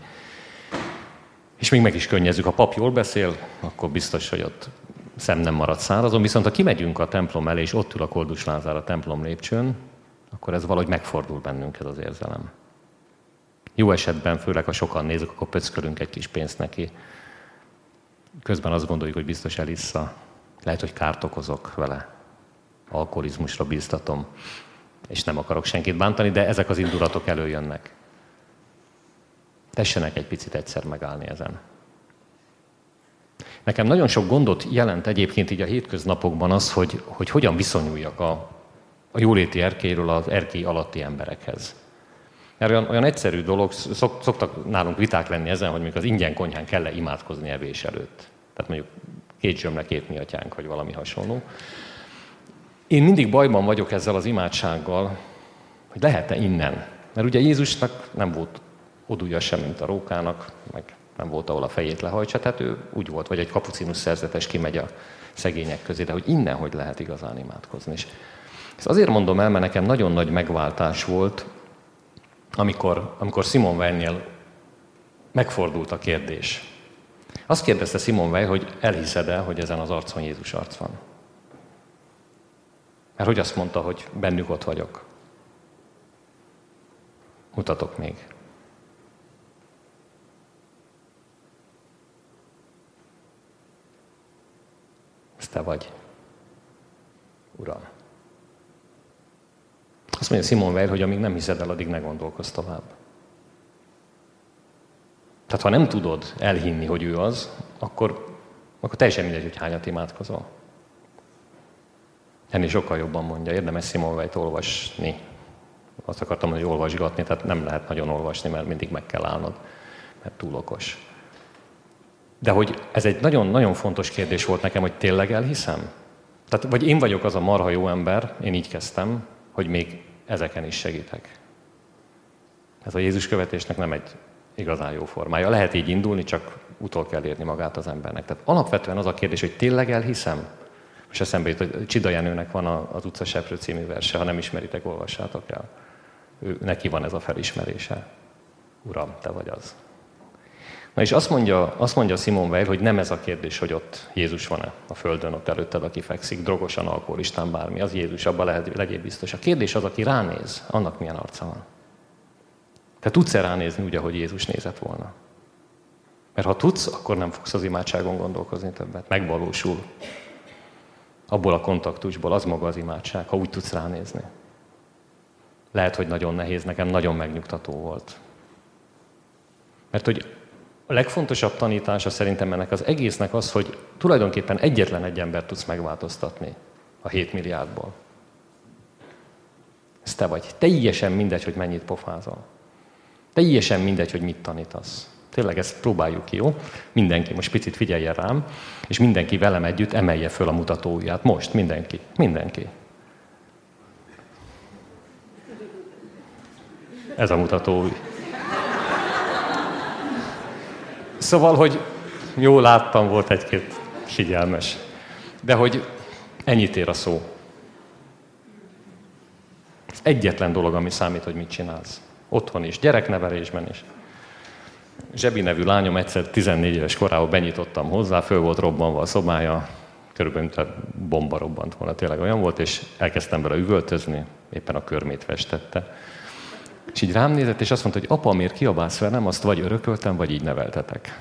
És még meg is könnyezzük. Ha pap jól beszél, akkor biztos, hogy ott szem nem marad szárazon. Viszont ha kimegyünk a templom elé, és ott ül a Koldus Lázár a templom lépcsőn, akkor ez valahogy megfordul bennünk ez az érzelem. Jó esetben, főleg ha sokan nézünk, akkor pöckölünk egy kis pénzt neki. Közben azt gondoljuk, hogy biztos elissza. Lehet, hogy kárt okozok vele. Alkoholizmusra bíztatom. És nem akarok senkit bántani, de ezek az indulatok előjönnek. Tessenek egy picit egyszer megállni ezen. Nekem nagyon sok gondot jelent egyébként így a hétköznapokban az, hogy, hogy hogyan viszonyuljak a, a jóléti erkéről az erkély alatti emberekhez. Mert olyan, olyan egyszerű dolog, szok, szoktak nálunk viták lenni ezen, hogy mondjuk az ingyen konyhán kell-e imádkozni evés előtt. Tehát mondjuk két zsömle, két mi atyánk, vagy valami hasonló. Én mindig bajban vagyok ezzel az imádsággal, hogy lehet-e innen. Mert ugye Jézusnak nem volt odúja sem, mint a rókának, meg nem volt, ahol a fejét lehajtsa, tehát ő úgy volt, vagy egy kapucinus szerzetes kimegy a szegények közé, de hogy innen hogy lehet igazán imádkozni. És ezt azért mondom el, mert nekem nagyon nagy megváltás volt, amikor, amikor Simon Weil-nél megfordult a kérdés. Azt kérdezte Simon Weil, hogy elhiszed-e, hogy ezen az arcon Jézus arc van? Mert hogy azt mondta, hogy bennük ott vagyok. Mutatok még. Ez te vagy, Uram. Azt mondja Simon Weil, hogy amíg nem hiszed el, addig ne gondolkozz tovább. Tehát ha nem tudod elhinni, hogy ő az, akkor, akkor teljesen mindegy, hogy hányat imádkozol. Ennél sokkal jobban mondja, érdemes Simon Weil-t olvasni. Azt akartam, hogy olvasgatni, tehát nem lehet nagyon olvasni, mert mindig meg kell állnod, mert túl okos. De hogy ez egy nagyon-nagyon fontos kérdés volt nekem, hogy tényleg elhiszem? Tehát, vagy én vagyok az a marha jó ember, én így kezdtem, hogy még ezeken is segítek. Ez a Jézus követésnek nem egy igazán jó formája. Lehet így indulni, csak utol kell érni magát az embernek. Tehát alapvetően az a kérdés, hogy tényleg elhiszem? Most eszembe jut, hogy Csida Jenőnek van az Utca Seprő című verse, ha nem ismeritek, olvassátok el. Ő, neki van ez a felismerése. Uram, te vagy az. Na és azt mondja, azt mondja Simon Weil, hogy nem ez a kérdés, hogy ott Jézus van-e a földön, ott előtted, aki fekszik, drogosan, alkoholistán, bármi, az Jézus, abban lehet, legyél biztos. A kérdés az, aki ránéz, annak milyen arca van. Te tudsz-e ránézni úgy, ahogy Jézus nézett volna? Mert ha tudsz, akkor nem fogsz az imádságon gondolkozni többet. Megvalósul. Abból a kontaktusból, az maga az imádság, ha úgy tudsz ránézni. Lehet, hogy nagyon nehéz, nekem nagyon megnyugtató volt. Mert hogy a legfontosabb tanítása szerintem ennek az egésznek az, hogy tulajdonképpen egyetlen egy ember tudsz megváltoztatni a 7 milliárdból. Ez te vagy. Teljesen mindegy, hogy mennyit pofázol. Teljesen mindegy, hogy mit tanítasz. Tényleg ezt próbáljuk ki, jó? Mindenki most picit figyelje rám, és mindenki velem együtt emelje föl a mutatóját. Most mindenki. Mindenki. Ez a mutató. Szóval, hogy jó láttam, volt egy-két figyelmes. De hogy ennyit ér a szó. Egyetlen dolog, ami számít, hogy mit csinálsz. Otthon is, gyereknevelésben is. Zsebi nevű lányom egyszer 14 éves korában benyitottam hozzá, föl volt robbanva a szobája, körülbelül tehát bomba robbant volna, tényleg olyan volt, és elkezdtem vele üvöltözni, éppen a körmét festette. És így rám nézett, és azt mondta, hogy apa, miért kiabálsz nem azt vagy örököltem, vagy így neveltetek.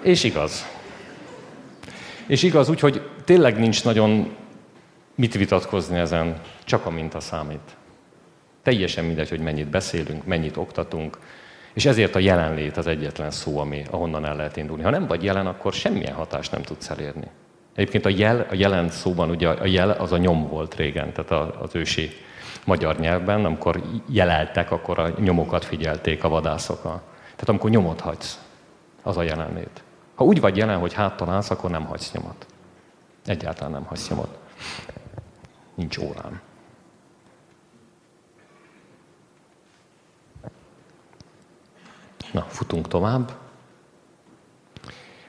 És igaz. És igaz úgy, hogy tényleg nincs nagyon mit vitatkozni ezen, csak a minta számít. Teljesen mindegy, hogy mennyit beszélünk, mennyit oktatunk, és ezért a jelenlét az egyetlen szó, ami ahonnan el lehet indulni. Ha nem vagy jelen, akkor semmilyen hatást nem tudsz elérni. Egyébként a jel, a jelen szóban ugye a jel az a nyom volt régen, tehát az ősi magyar nyelvben, amikor jeleltek, akkor a nyomokat figyelték a vadászokkal. Tehát amikor nyomot hagysz, az a jelenlét. Ha úgy vagy jelen, hogy háttal állsz, akkor nem hagysz nyomot. Egyáltalán nem hagysz nyomot. Nincs órám. Na, futunk tovább.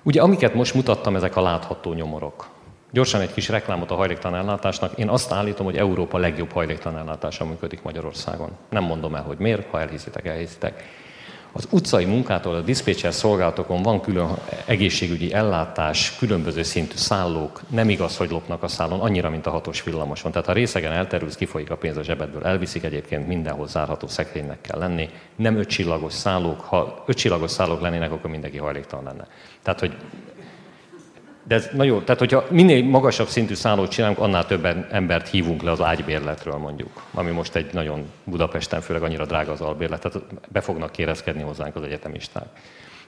Ugye amiket most mutattam, ezek a látható nyomorok. Gyorsan egy kis reklámot a hajléktalan ellátásnak. Én azt állítom, hogy Európa legjobb hajléktalan ellátása működik Magyarországon. Nem mondom el, hogy miért, ha elhiszitek, elhiszitek. Az utcai munkától a diszpécser szolgálatokon van külön egészségügyi ellátás, különböző szintű szállók, nem igaz, hogy lopnak a szállón, annyira, mint a hatos villamoson. Tehát ha részegen elterülsz, kifolyik a pénz a zsebedből, elviszik egyébként, mindenhol zárható szekrénynek kell lenni. Nem ötcsillagos szállók, ha ötcsillagos szállók lennének, akkor mindenki hajléktalan lenne. Tehát, hogy de ez nagyon, tehát hogyha minél magasabb szintű szállót csinálunk, annál több embert hívunk le az ágybérletről mondjuk, ami most egy nagyon Budapesten főleg annyira drága az albérlet, tehát be fognak kérezkedni hozzánk az egyetemisták.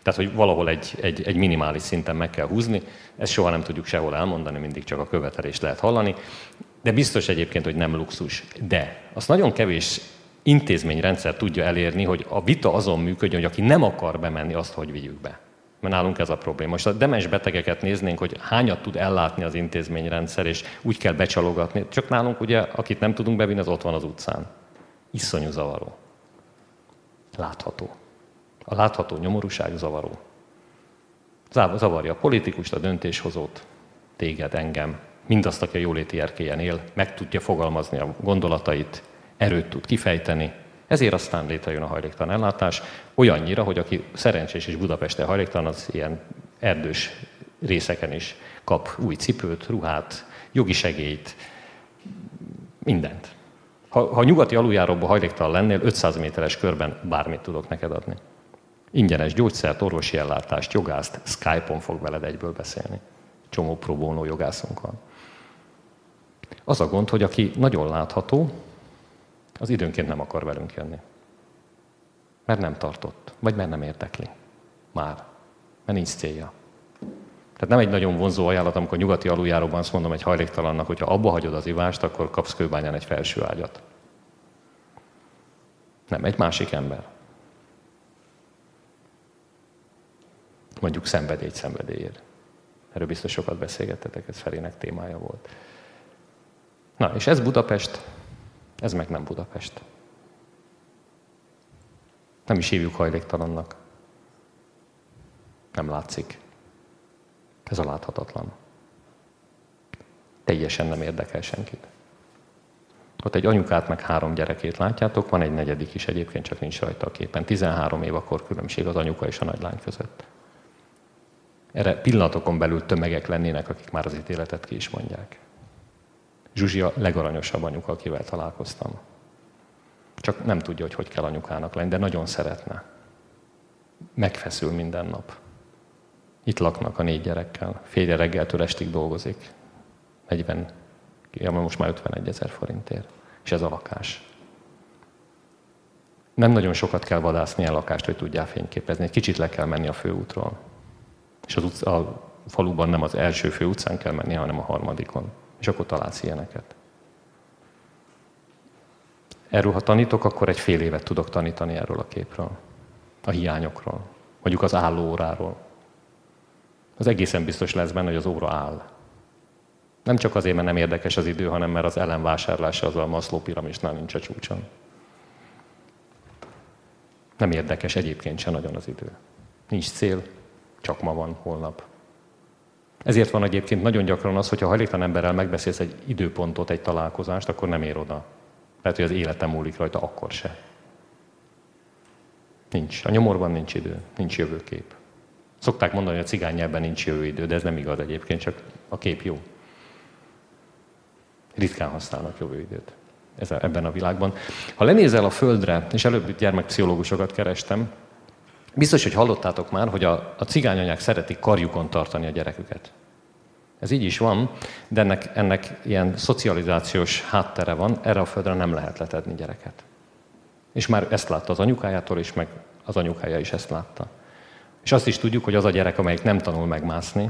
Tehát, hogy valahol egy, egy, egy minimális szinten meg kell húzni, ezt soha nem tudjuk sehol elmondani, mindig csak a követelést lehet hallani, de biztos egyébként, hogy nem luxus. De azt nagyon kevés intézményrendszer tudja elérni, hogy a vita azon működjön, hogy aki nem akar bemenni, azt hogy vigyük be. Mert nálunk ez a probléma. Most a demens betegeket néznénk, hogy hányat tud ellátni az intézményrendszer, és úgy kell becsalogatni. Csak nálunk ugye, akit nem tudunk bevinni, az ott van az utcán. Iszonyú zavaró. Látható. A látható nyomorúság zavaró. Zavarja a politikust, a döntéshozót, téged, engem, mindazt, aki a jóléti erkélyen él, meg tudja fogalmazni a gondolatait, erőt tud kifejteni, ezért aztán létrejön a hajléktalan ellátás, olyannyira, hogy aki szerencsés és Budapesten hajléktalan, az ilyen erdős részeken is kap új cipőt, ruhát, jogi segélyt, mindent. Ha, ha nyugati aluljáróba hajléktalan lennél, 500 méteres körben bármit tudok neked adni. Ingyenes gyógyszert, orvosi ellátást, jogászt, Skype-on fog veled egyből beszélni. Csomó pro bono jogászunk van. Az a gond, hogy aki nagyon látható, az időnként nem akar velünk jönni. Mert nem tartott, vagy mert nem érdekli. Már. Mert nincs célja. Tehát nem egy nagyon vonzó ajánlat, amikor nyugati aluljáróban azt mondom egy hajléktalannak, hogy ha abba hagyod az ivást, akkor kapsz kőbányán egy felső ágyat. Nem, egy másik ember. Mondjuk szenvedély szenvedélyért. Erről biztos sokat beszélgettetek, ez Felének témája volt. Na, és ez Budapest, ez meg nem Budapest. Nem is hívjuk hajléktalannak. Nem látszik. Ez a láthatatlan. Teljesen nem érdekel senkit. Ott egy anyukát meg három gyerekét látjátok, van egy negyedik is egyébként, csak nincs rajta a képen. 13 év akkor különbség az anyuka és a nagylány között. Erre pillanatokon belül tömegek lennének, akik már az ítéletet ki is mondják. Zsuzsi a legaranyosabb anyuka, akivel találkoztam. Csak nem tudja, hogy hogy kell anyukának lenni, de nagyon szeretne. Megfeszül minden nap. Itt laknak a négy gyerekkel. Férje reggeltől estig dolgozik. 40, ja, most már 51 ezer forintért. És ez a lakás. Nem nagyon sokat kell vadászni a lakást, hogy tudjál fényképezni. Egy kicsit le kell menni a főútról. És az utca, a faluban nem az első főutcán kell menni, hanem a harmadikon. És akkor találsz ilyeneket. Erről, ha tanítok, akkor egy fél évet tudok tanítani erről a képről. A hiányokról. Mondjuk az állóóráról. Az egészen biztos lesz benne, hogy az óra áll. Nem csak azért, mert nem érdekes az idő, hanem mert az ellenvásárlása az a Maslow piramisnál nincs a csúcson. Nem érdekes egyébként sem nagyon az idő. Nincs cél, csak ma van, holnap. Ezért van egyébként nagyon gyakran az, hogyha hajléktalan emberrel megbeszélsz egy időpontot, egy találkozást, akkor nem ér oda. Lehet, hogy az életem múlik rajta, akkor se. Nincs. A nyomorban nincs idő, nincs jövőkép. Szokták mondani, hogy a cigány nyelven nincs jövőidő, de ez nem igaz egyébként, csak a kép jó. Ritkán használnak jövőidőt ebben a világban. Ha lenézel a Földre, és előbb gyermekpszichológusokat kerestem, biztos, hogy hallottátok már, hogy a, a cigányanyák szeretik karjukon tartani a gyereküket. Ez így is van, de ennek, ennek ilyen szocializációs háttere van, erre a földre nem lehet letedni gyereket. És már ezt látta az anyukájától, és meg az anyukája is ezt látta. És azt is tudjuk, hogy az a gyerek, amelyik nem tanul megmászni,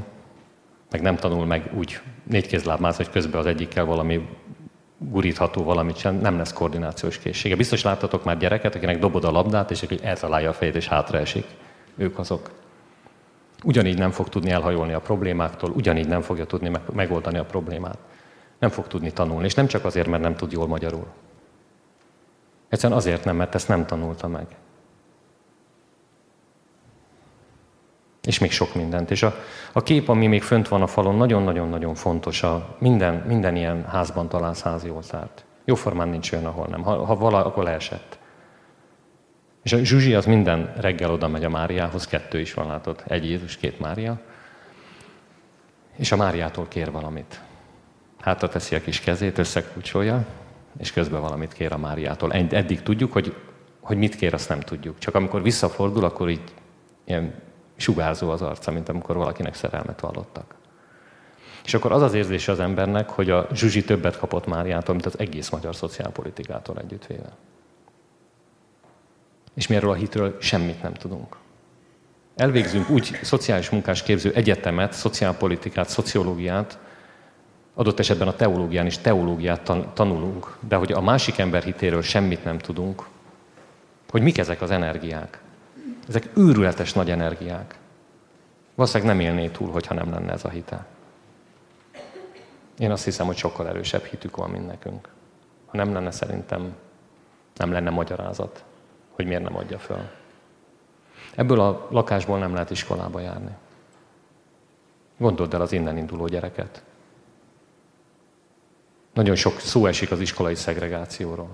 meg nem tanul meg úgy négykézláb mászni, hogy közben az egyikkel valami gurítható valamit sem, nem lesz koordinációs készsége. Biztos láttatok már gyereket, akinek dobod a labdát, és aki eltalálja a fejét, és hátraesik. Ők azok. Ugyanígy nem fog tudni elhajolni a problémáktól, ugyanígy nem fogja tudni megoldani a problémát. Nem fog tudni tanulni, és nem csak azért, mert nem tud jól magyarul. Egyszerűen azért nem, mert ezt nem tanulta meg. És még sok mindent. És a, a kép, ami még fönt van a falon, nagyon-nagyon-nagyon fontos. A minden, minden ilyen házban találsz házi oltárt. Jóformán nincs olyan, ahol nem. Ha, ha valahol esett. És a Zsuzsi az minden reggel oda megy a Máriához, kettő is van, látod, egy Jézus, két Mária. És a Máriától kér valamit. Hátra teszi a kis kezét, összekulcsolja, és közben valamit kér a Máriától. Eddig tudjuk, hogy, hogy mit kér, azt nem tudjuk. Csak amikor visszafordul, akkor így ilyen sugárzó az arca, mint amikor valakinek szerelmet vallottak. És akkor az az érzése az embernek, hogy a Zsuzsi többet kapott Máriától, mint az egész magyar szociálpolitikától együttvéve. És mi erről a hitről semmit nem tudunk. Elvégzünk úgy szociális munkás képző egyetemet, szociálpolitikát, szociológiát, adott esetben a teológián is teológiát tanulunk, de hogy a másik ember hitéről semmit nem tudunk, hogy mik ezek az energiák. Ezek őrületes nagy energiák. Valószínűleg nem élné túl, hogyha nem lenne ez a hite. Én azt hiszem, hogy sokkal erősebb hitük van, mint nekünk. Ha nem lenne, szerintem nem lenne magyarázat, hogy miért nem adja föl. Ebből a lakásból nem lehet iskolába járni. Gondold el az innen induló gyereket. Nagyon sok szó esik az iskolai szegregációról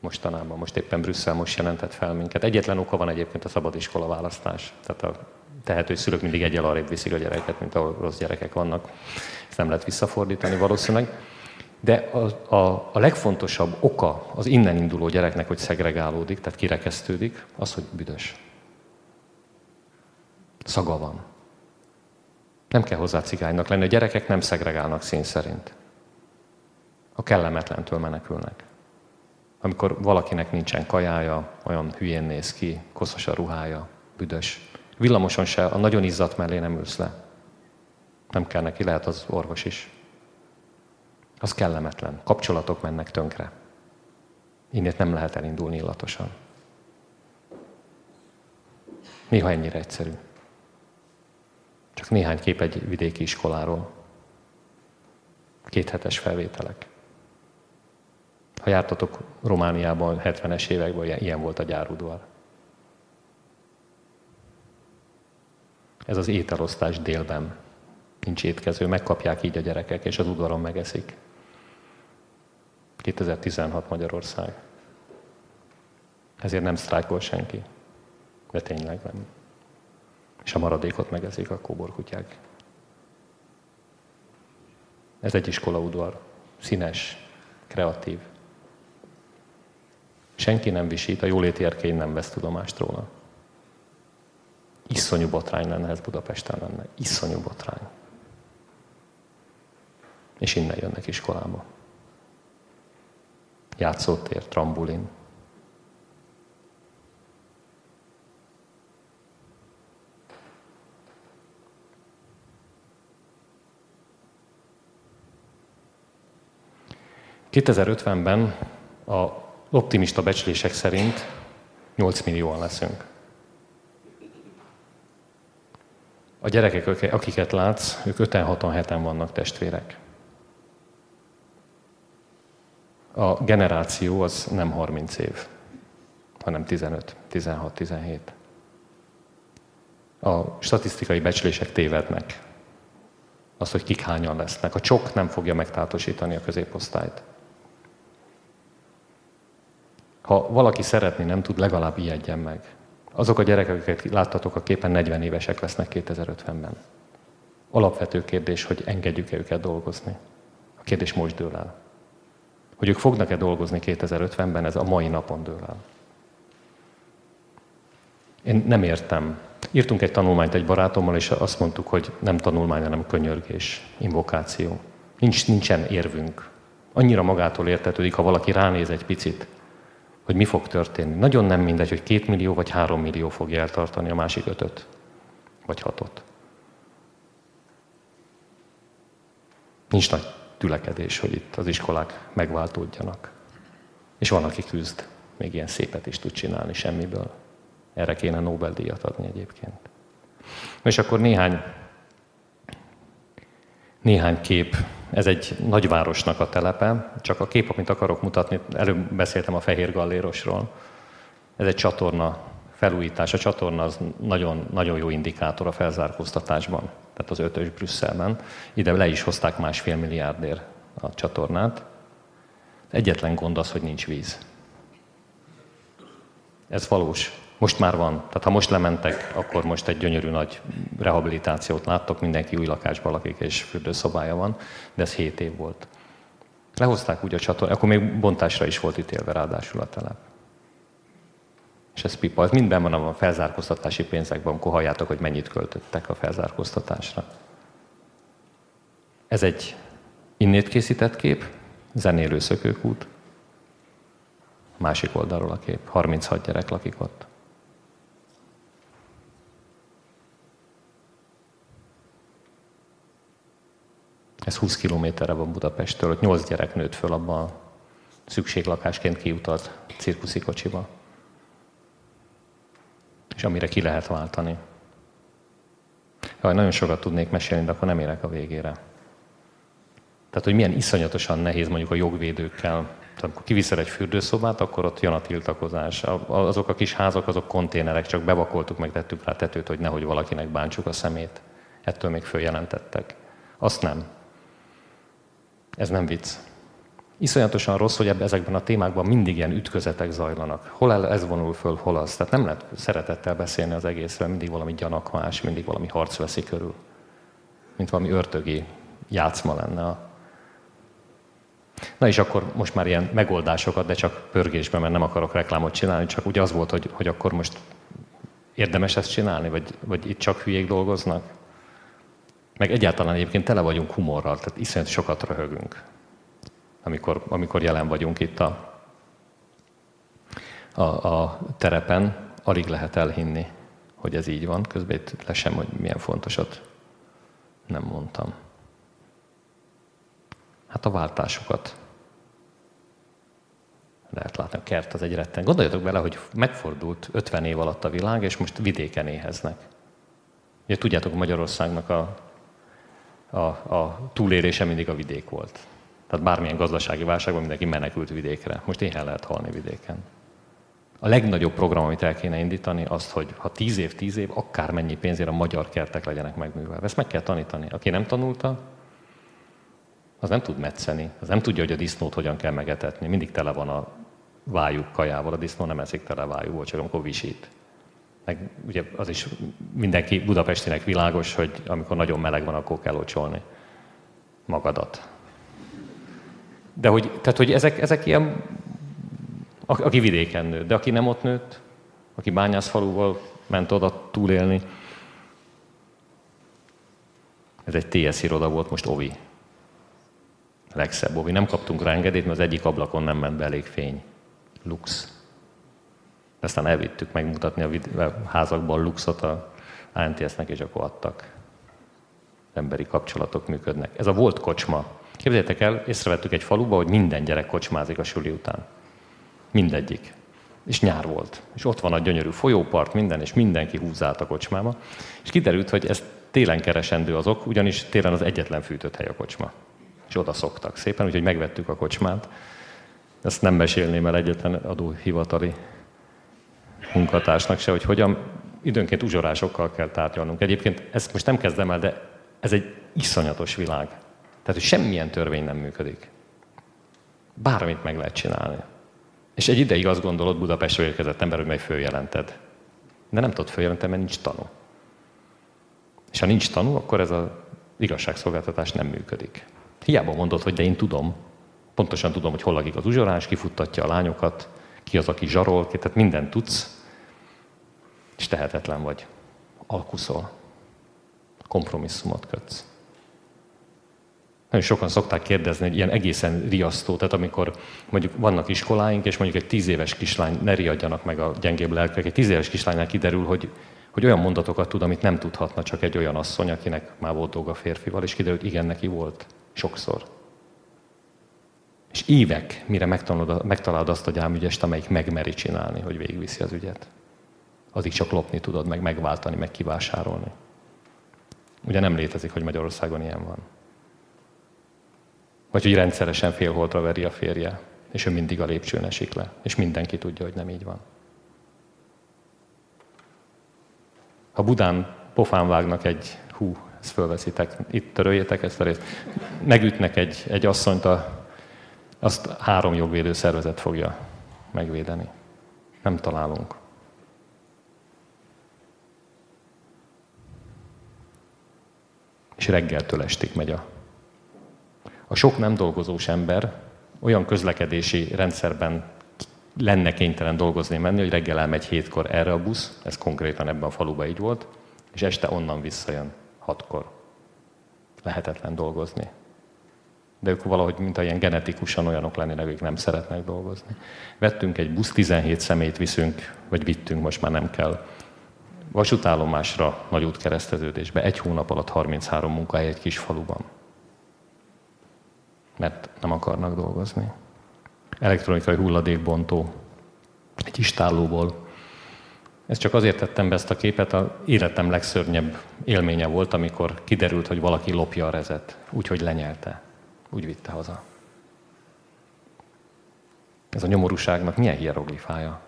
mostanában. Most éppen Brüsszel most jelentett fel minket. Egyetlen oka van egyébként a szabad iskola választás. Tehát a tehető szülők mindig egyel arrébb viszik a gyereket, mint ahol rossz gyerekek vannak. Ezt nem lehet visszafordítani valószínűleg. De a, a, a legfontosabb oka az innen induló gyereknek, hogy szegregálódik, tehát kirekesztődik, az, hogy büdös. Szaga van. Nem kell hozzá cigánynak lenni. A gyerekek nem szegregálnak szín szerint. A kellemetlentől menekülnek amikor valakinek nincsen kajája, olyan hülyén néz ki, koszos a ruhája, büdös. Villamoson se, a nagyon izzat mellé nem ülsz le. Nem kell neki, lehet az orvos is. Az kellemetlen. Kapcsolatok mennek tönkre. Innét nem lehet elindulni illatosan. Néha ennyire egyszerű. Csak néhány kép egy vidéki iskoláról. Kéthetes felvételek. Ha jártatok Romániában 70-es években, ilyen volt a gyárudvar. Ez az ételosztás délben. Nincs étkező, megkapják így a gyerekek, és az udvaron megeszik. 2016 Magyarország. Ezért nem sztrájkol senki. De tényleg nem. És a maradékot megeszik a kóborkutyák. Ez egy iskolaudvar. Színes, kreatív. Senki nem visít, a jóléti erkény nem vesz tudomást róla. Iszonyú botrány lenne, ez Budapesten lenne. Iszonyú botrány. És innen jönnek iskolába. Játszótér, trambulin. ...2050-ben a optimista becslések szerint 8 millióan leszünk. A gyerekek, akiket látsz, ők 5-6 heten vannak testvérek. A generáció az nem 30 év, hanem 15, 16, 17. A statisztikai becslések tévednek. Az, hogy kik hányan lesznek. A csok nem fogja megtátosítani a középosztályt. Ha valaki szeretni nem tud, legalább ijedjen meg. Azok a gyerekek, akiket láttatok a képen, 40 évesek lesznek 2050-ben. Alapvető kérdés, hogy engedjük-e őket dolgozni. A kérdés most dől el. Hogy ők fognak-e dolgozni 2050-ben, ez a mai napon dől el. Én nem értem. Írtunk egy tanulmányt egy barátommal, és azt mondtuk, hogy nem tanulmány, hanem könyörgés, invokáció. Nincs, nincsen érvünk. Annyira magától értetődik, ha valaki ránéz egy picit, hogy mi fog történni. Nagyon nem mindegy, hogy két millió vagy három millió fogja eltartani a másik ötöt, vagy hatot. Nincs nagy tülekedés, hogy itt az iskolák megváltódjanak. És van, aki küzd, még ilyen szépet is tud csinálni semmiből. Erre kéne Nobel-díjat adni egyébként. És akkor néhány, néhány kép. Ez egy nagyvárosnak a telepe, csak a kép, amit akarok mutatni, előbb beszéltem a Fehér Gallérosról. Ez egy csatorna felújítás. A csatorna az nagyon, nagyon jó indikátor a felzárkóztatásban, tehát az ötös Brüsszelben. Ide le is hozták másfél milliárdért a csatornát. Egyetlen gond az, hogy nincs víz. Ez valós. Most már van. Tehát ha most lementek, akkor most egy gyönyörű nagy rehabilitációt láttok, mindenki új lakásban lakik és fürdőszobája van, de ez 7 év volt. Lehozták úgy a csatornát, akkor még bontásra is volt ítélve ráadásul a telep. És ez pipa, ez minden van a felzárkóztatási pénzekben, amikor halljátok, hogy mennyit költöttek a felzárkóztatásra. Ez egy innét készített kép, zenélő szökőkút. Másik oldalról a kép, 36 gyerek lakik ott. Ez 20 kilométerre van Budapesttől, ott 8 gyerek nőtt föl abban szükséglakásként kiutalt cirkuszi kocsiba. És amire ki lehet váltani. Jaj, nagyon sokat tudnék mesélni, de akkor nem érek a végére. Tehát, hogy milyen iszonyatosan nehéz mondjuk a jogvédőkkel. Tehát, amikor kiviszel egy fürdőszobát, akkor ott jön a tiltakozás. Azok a kis házak, azok konténerek, csak bevakoltuk, meg tettük rá tetőt, hogy nehogy valakinek bántsuk a szemét. Ettől még följelentettek. Azt nem. Ez nem vicc. Iszonyatosan rossz, hogy ebben, ezekben a témákban mindig ilyen ütközetek zajlanak. Hol ez vonul föl, hol az. Tehát nem lehet szeretettel beszélni az egészről, mindig valami gyanakvás, mindig valami harc veszi körül. Mint valami örtögi játszma lenne. A... Na és akkor most már ilyen megoldásokat, de csak pörgésben, mert nem akarok reklámot csinálni, csak úgy az volt, hogy, hogy akkor most érdemes ezt csinálni, vagy, vagy itt csak hülyék dolgoznak? Meg egyáltalán egyébként tele vagyunk humorral, tehát iszonyat sokat röhögünk, amikor, amikor jelen vagyunk itt a, a, a terepen. Alig lehet elhinni, hogy ez így van. Közben itt le sem, hogy milyen fontosat nem mondtam. Hát a váltásokat lehet látni, a kert az egy retten. Gondoljatok bele, hogy megfordult 50 év alatt a világ, és most vidéken éheznek. Ugye tudjátok, Magyarországnak a a, a túlélése mindig a vidék volt. Tehát bármilyen gazdasági válságban mindenki menekült vidékre. Most éhen lehet halni vidéken. A legnagyobb program, amit el kéne indítani, azt, hogy ha tíz év, tíz év, akármennyi pénzért a magyar kertek legyenek megművelve. Ezt meg kell tanítani. Aki nem tanulta, az nem tud metszeni, az nem tudja, hogy a disznót hogyan kell megetetni. Mindig tele van a vájú kajával, a disznó nem eszik tele vájúból, csak amikor visít. Meg ugye az is mindenki Budapestinek világos, hogy amikor nagyon meleg van, akkor kell ocsolni magadat. De hogy, tehát, hogy ezek, ezek ilyen, aki vidéken nőtt, de aki nem ott nőtt, aki bányászfaluval ment oda túlélni, ez egy TS iroda volt, most Ovi. Legszebb Ovi. Nem kaptunk rá engedélyt, mert az egyik ablakon nem ment be elég fény. Lux. Aztán elvittük megmutatni a házakban luxot a ANTS-nek, és akkor adtak. Emberi kapcsolatok működnek. Ez a volt kocsma. Képzeljétek el, észrevettük egy faluba, hogy minden gyerek kocsmázik a suli után. Mindegyik. És nyár volt. És ott van a gyönyörű folyópart, minden, és mindenki húzált a kocsmába. És kiderült, hogy ez télen keresendő azok, ugyanis télen az egyetlen fűtött hely a kocsma. És oda szoktak szépen, úgyhogy megvettük a kocsmát. Ezt nem mesélném el egyetlen adóhivatali munkatársnak se, hogy hogyan időnként uzsorásokkal kell tárgyalnunk. Egyébként ezt most nem kezdem el, de ez egy iszonyatos világ. Tehát, hogy semmilyen törvény nem működik. Bármit meg lehet csinálni. És egy ideig azt gondolod Budapestről érkezett ember, hogy meg följelented. De nem tudod följelenteni, mert nincs tanú. És ha nincs tanú, akkor ez az igazságszolgáltatás nem működik. Hiába mondod, hogy de én tudom, pontosan tudom, hogy hol lakik az uzsorás, kifuttatja a lányokat, ki az, aki zsarol, tehát mindent tudsz, és tehetetlen vagy. Alkuszol. Kompromisszumot kötsz. Nagyon sokan szokták kérdezni, hogy ilyen egészen riasztó, tehát amikor mondjuk vannak iskoláink, és mondjuk egy tíz éves kislány, ne riadjanak meg a gyengébb lelkek, egy tíz éves kislánynál kiderül, hogy, hogy olyan mondatokat tud, amit nem tudhatna csak egy olyan asszony, akinek már volt dolga férfival, és kiderült, igen, neki volt. Sokszor. És évek, mire megtalálod azt a gyámügyest, amelyik megmeri csinálni, hogy végigviszi az ügyet. Addig csak lopni tudod, meg megváltani, meg kivásárolni. Ugye nem létezik, hogy Magyarországon ilyen van. Vagy hogy rendszeresen félholtra veri a férje, és ő mindig a lépcsőn esik le. És mindenki tudja, hogy nem így van. Ha Budán pofán vágnak egy, hú, ezt fölveszitek, itt töröljétek ezt a részt, megütnek egy, egy asszonyt, a, azt három jogvédő szervezet fogja megvédeni. Nem találunk. És reggeltől estig megy a a sok nem dolgozós ember olyan közlekedési rendszerben lenne kénytelen dolgozni menni, hogy reggel elmegy hétkor erre a busz, ez konkrétan ebben a faluban így volt, és este onnan visszajön hatkor. Lehetetlen dolgozni. De ők valahogy, mint ilyen genetikusan olyanok lennének, akik nem szeretnek dolgozni. Vettünk egy busz, 17 szemét viszünk, vagy vittünk, most már nem kell. Vasútállomásra nagy útkereszteződésbe. Egy hónap alatt 33 munkahely egy kis faluban mert nem akarnak dolgozni. Elektronikai hulladékbontó egy istállóból. Ezt csak azért tettem be ezt a képet, a életem legszörnyebb élménye volt, amikor kiderült, hogy valaki lopja a rezet, úgyhogy lenyelte, úgy vitte haza. Ez a nyomorúságnak milyen hieroglifája?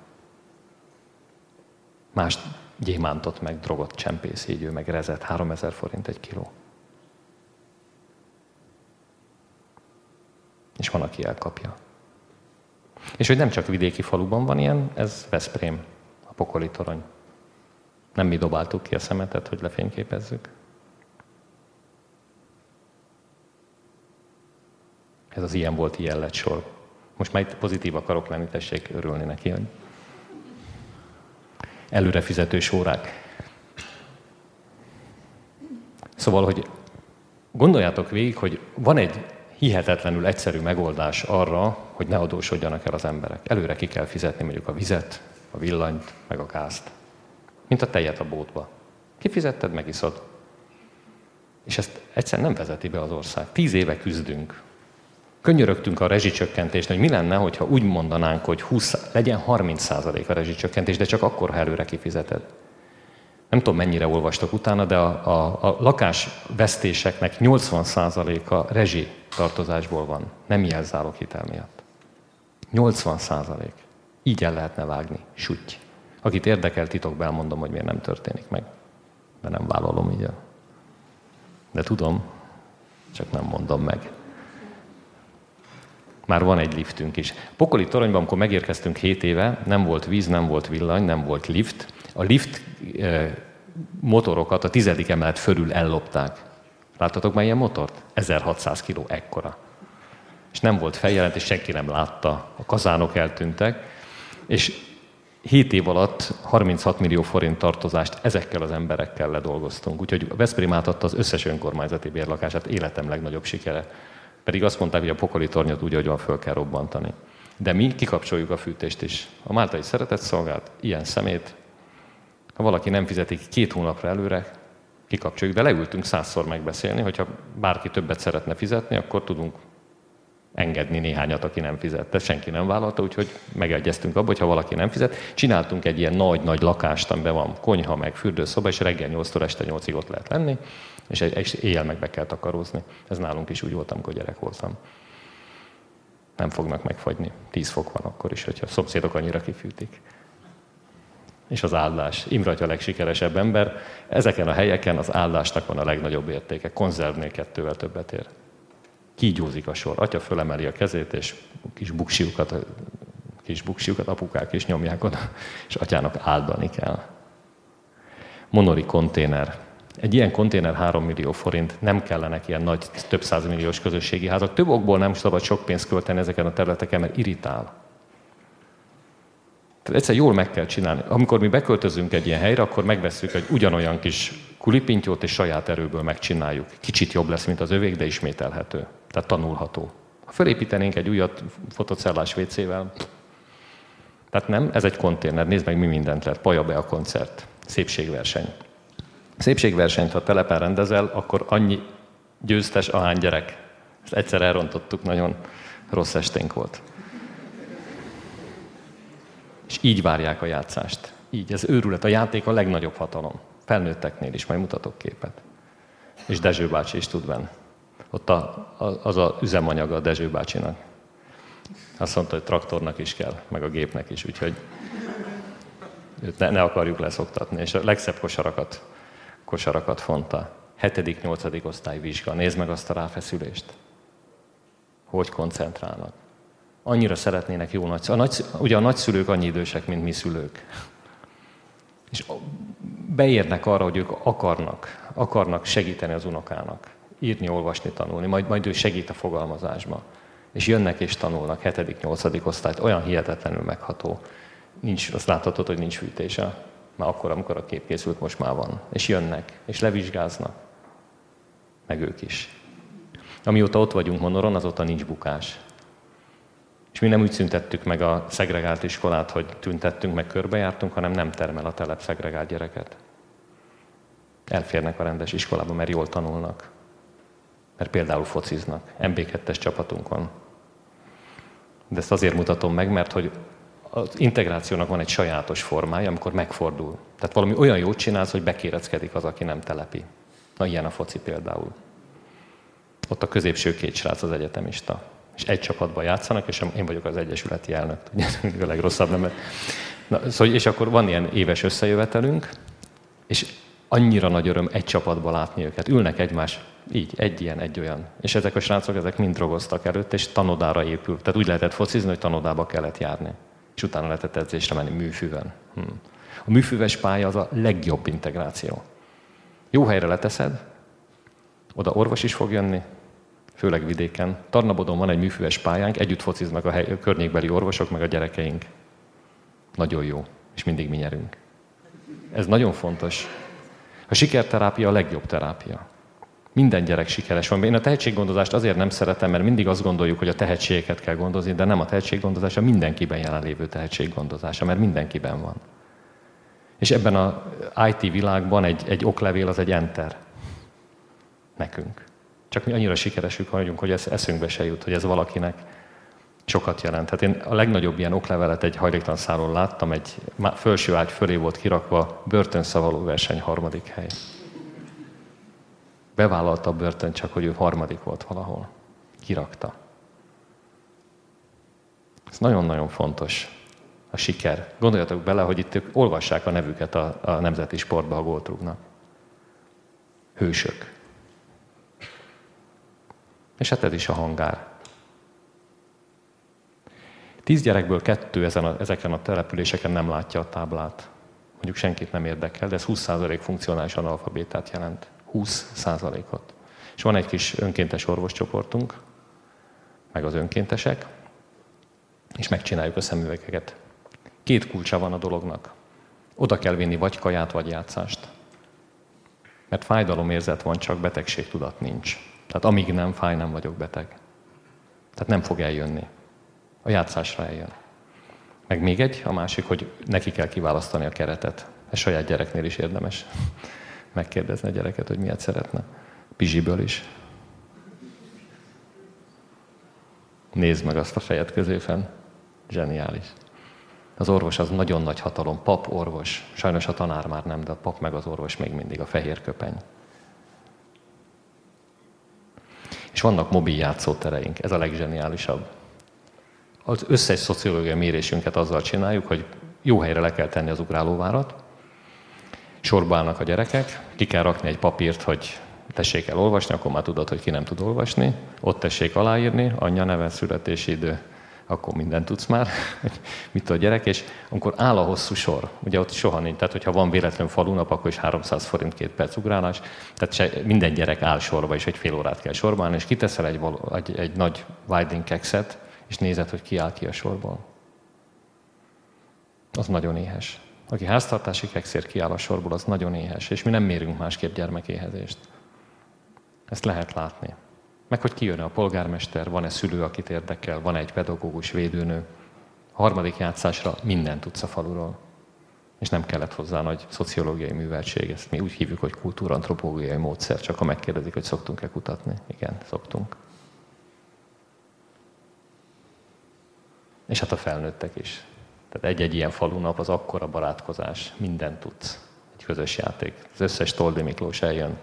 Más gyémántot, meg drogot csempész, így ő meg rezet, 3000 forint egy kiló. és van, aki elkapja. És hogy nem csak vidéki faluban van ilyen, ez Veszprém, a pokoli torony. Nem mi dobáltuk ki a szemetet, hogy lefényképezzük. Ez az ilyen volt, ilyen lett sor. Most már itt pozitív akarok lenni, tessék örülni neki, hogy előre fizetős órák. Szóval, hogy gondoljátok végig, hogy van egy hihetetlenül egyszerű megoldás arra, hogy ne adósodjanak el az emberek. Előre ki kell fizetni mondjuk a vizet, a villanyt, meg a gázt. Mint a tejet a bótba. Kifizetted, megiszod. És ezt egyszer nem vezeti be az ország. Tíz éve küzdünk. Könyörögtünk a rezsicsökkentést, hogy mi lenne, hogyha úgy mondanánk, hogy 20, legyen 30% a rezsicsökkentés, de csak akkor, ha előre kifizeted. Nem tudom, mennyire olvastok utána, de a, a, a lakásvesztéseknek 80%-a rezsi tartozásból van, nem jelzálok hitel miatt. 80 százalék. Így el lehetne vágni. Sutty. Akit érdekel, titokban elmondom, hogy miért nem történik meg. De nem vállalom így. De tudom, csak nem mondom meg. Már van egy liftünk is. Pokoli toronyban, amikor megérkeztünk 7 éve, nem volt víz, nem volt villany, nem volt lift. A lift eh, motorokat a tizedik emelet fölül ellopták. Láttatok már ilyen motort? 1600 kiló, ekkora. És nem volt feljelentés, senki nem látta. A kazánok eltűntek. És 7 év alatt 36 millió forint tartozást ezekkel az emberekkel ledolgoztunk. Úgyhogy a Veszprém átadta az összes önkormányzati bérlakását, életem legnagyobb sikere. Pedig azt mondták, hogy a pokoli tornyot úgy, hogy van, föl kell robbantani. De mi kikapcsoljuk a fűtést is. A Máltai Szeretett Szolgált ilyen szemét, ha valaki nem fizeti két hónapra előre, kikapcsoljuk, de leültünk százszor megbeszélni, hogyha bárki többet szeretne fizetni, akkor tudunk engedni néhányat, aki nem fizet. De senki nem vállalta, úgyhogy megegyeztünk abba, hogy ha valaki nem fizet, csináltunk egy ilyen nagy-nagy lakást, amiben van konyha, meg fürdőszoba, és reggel 8-tól este 8-ig ott lehet lenni, és, és éjjel meg be kell takarózni. Ez nálunk is úgy volt, amikor gyerek voltam. Nem fognak megfagyni. 10 fok van akkor is, hogyha a szomszédok annyira kifűtik. és az áldás. Imre a legsikeresebb ember. Ezeken a helyeken az áldásnak van a legnagyobb értéke. Konzervnél kettővel többet ér. Kígyózik a sor. Atya fölemeli a kezét, és kis buksiukat, kis buksiukat apukák is nyomják oda, és atyának áldani kell. Monori konténer. Egy ilyen konténer 3 millió forint, nem kellenek ilyen nagy, több százmilliós közösségi házak. Több okból nem szabad sok pénzt költeni ezeken a területeken, mert irritál. Tehát egyszer jól meg kell csinálni. Amikor mi beköltözünk egy ilyen helyre, akkor megveszünk egy ugyanolyan kis kulipintyót, és saját erőből megcsináljuk. Kicsit jobb lesz, mint az övék, de ismételhető. Tehát tanulható. Ha felépítenénk egy újat fotocellás WC-vel, tehát nem, ez egy konténer, nézd meg, mi mindent lehet. Paja be a koncert, szépségverseny. Szépségversenyt, ha telepen rendezel, akkor annyi győztes, ahány gyerek. Ezt egyszer elrontottuk, nagyon rossz esténk volt. És így várják a játszást. Így, ez őrület. A játék a legnagyobb hatalom. Felnőtteknél is, majd mutatok képet. És Dezső bácsi is tud benne. Ott a, a, az a üzemanyaga a Dezső bácsinak. Azt mondta, hogy traktornak is kell, meg a gépnek is, úgyhogy őt ne, ne akarjuk leszoktatni. És a legszebb kosarakat, kosarakat fonta. 7.-8. osztály vizsga. Nézd meg azt a ráfeszülést. Hogy koncentrálnak annyira szeretnének jó nagy, a nagy, ugye a nagyszülők annyi idősek, mint mi szülők. És beérnek arra, hogy ők akarnak, akarnak segíteni az unokának. Írni, olvasni, tanulni, majd, majd ő segít a fogalmazásba. És jönnek és tanulnak, 7.-8. osztályt, olyan hihetetlenül megható. Nincs, azt láthatod, hogy nincs fűtése. Már akkor, amikor a kép készült, most már van. És jönnek, és levizsgáznak. Meg ők is. Amióta ott vagyunk Monoron, azóta nincs bukás. És mi nem úgy szüntettük meg a szegregált iskolát, hogy tüntettünk, meg körbejártunk, hanem nem termel a telep szegregált gyereket. Elférnek a rendes iskolába, mert jól tanulnak. Mert például fociznak. MB2-es csapatunk van. De ezt azért mutatom meg, mert hogy az integrációnak van egy sajátos formája, amikor megfordul. Tehát valami olyan jót csinálsz, hogy bekéreckedik az, aki nem telepi. Na, ilyen a foci például. Ott a középső két srác az egyetemista és egy csapatban játszanak, és én vagyok az egyesületi elnök, ugye a legrosszabb nem. Na, szóval, és akkor van ilyen éves összejövetelünk, és annyira nagy öröm egy csapatban látni őket. Ülnek egymás, így, egy ilyen, egy olyan. És ezek a srácok, ezek mind drogoztak előtt, és tanodára épül. Tehát úgy lehetett focizni, hogy tanodába kellett járni. És utána lehetett edzésre menni műfűven. Hm. A műfűves pálya az a legjobb integráció. Jó helyre leteszed, oda orvos is fog jönni, főleg vidéken. Tarnabodon van egy műfűves pályánk, együtt fociznak a, hely, a környékbeli orvosok, meg a gyerekeink. Nagyon jó, és mindig mi nyerünk. Ez nagyon fontos. A sikerterápia a legjobb terápia. Minden gyerek sikeres van. Én a tehetséggondozást azért nem szeretem, mert mindig azt gondoljuk, hogy a tehetségeket kell gondozni, de nem a tehetséggondozás, a mindenkiben jelenlévő tehetséggondozása, mert mindenkiben van. És ebben a IT világban egy, egy oklevél az egy enter. Nekünk. Csak mi annyira sikeresük vagyunk, hogy ez eszünkbe se jut, hogy ez valakinek sokat jelent. Hát én a legnagyobb ilyen oklevelet egy hajléktalan száról láttam, egy felső ágy fölé volt kirakva börtönszavaló verseny harmadik hely. Bevállalta a börtön csak, hogy ő harmadik volt valahol. Kirakta. Ez nagyon-nagyon fontos, a siker. Gondoljatok bele, hogy itt ők olvassák a nevüket a, a nemzeti sportba, a góltrugnak. Hősök. És hát ez is a hangár. Tíz gyerekből kettő ezen a, ezeken a településeken nem látja a táblát. Mondjuk senkit nem érdekel, de ez 20% funkcionális analfabétát jelent. 20%-ot. És van egy kis önkéntes orvoscsoportunk, meg az önkéntesek, és megcsináljuk a szemüvegeket. Két kulcsa van a dolognak. Oda kell vinni vagy kaját, vagy játszást. Mert fájdalomérzet van, csak betegségtudat nincs. Tehát amíg nem fáj, nem vagyok beteg. Tehát nem fog eljönni. A játszásra eljön. Meg még egy, a másik, hogy neki kell kiválasztani a keretet. Ez saját gyereknél is érdemes megkérdezni a gyereket, hogy miért szeretne. Pizsiből is. Nézd meg azt a fejet középen. Zseniális. Az orvos az nagyon nagy hatalom. Pap, orvos. Sajnos a tanár már nem, de a pap meg az orvos még mindig a fehér köpeny. És vannak mobil játszótereink, ez a legzseniálisabb. Az összes szociológiai mérésünket azzal csináljuk, hogy jó helyre le kell tenni az ugrálóvárat, sorba állnak a gyerekek, ki kell rakni egy papírt, hogy tessék el olvasni, akkor már tudod, hogy ki nem tud olvasni, ott tessék aláírni, anyja neve, születési idő, akkor mindent tudsz már, hogy mit a gyerek, és amikor áll a hosszú sor, ugye ott soha nincs, tehát hogyha van véletlen falunap, akkor is 300 forint két perc ugrálás, tehát se, minden gyerek áll sorba, és egy fél órát kell sorban és kiteszel egy, egy, egy nagy Widing kekszet, és nézed, hogy ki áll ki a sorból. Az nagyon éhes. Aki háztartási kekszért kiáll a sorból, az nagyon éhes, és mi nem mérünk másképp gyermekéhezést. Ezt lehet látni. Meg hogy kijön a polgármester, van-e szülő, akit érdekel, van egy pedagógus, védőnő. A harmadik játszásra mindent tudsz a faluról. És nem kellett hozzá nagy szociológiai műveltség. Ezt mi úgy hívjuk, hogy kultúrantropológiai módszer, csak ha megkérdezik, hogy szoktunk-e kutatni. Igen, szoktunk. És hát a felnőttek is. Tehát egy-egy ilyen falunap az akkora barátkozás, mindent tudsz. Egy közös játék. Az összes Toldi Miklós eljön,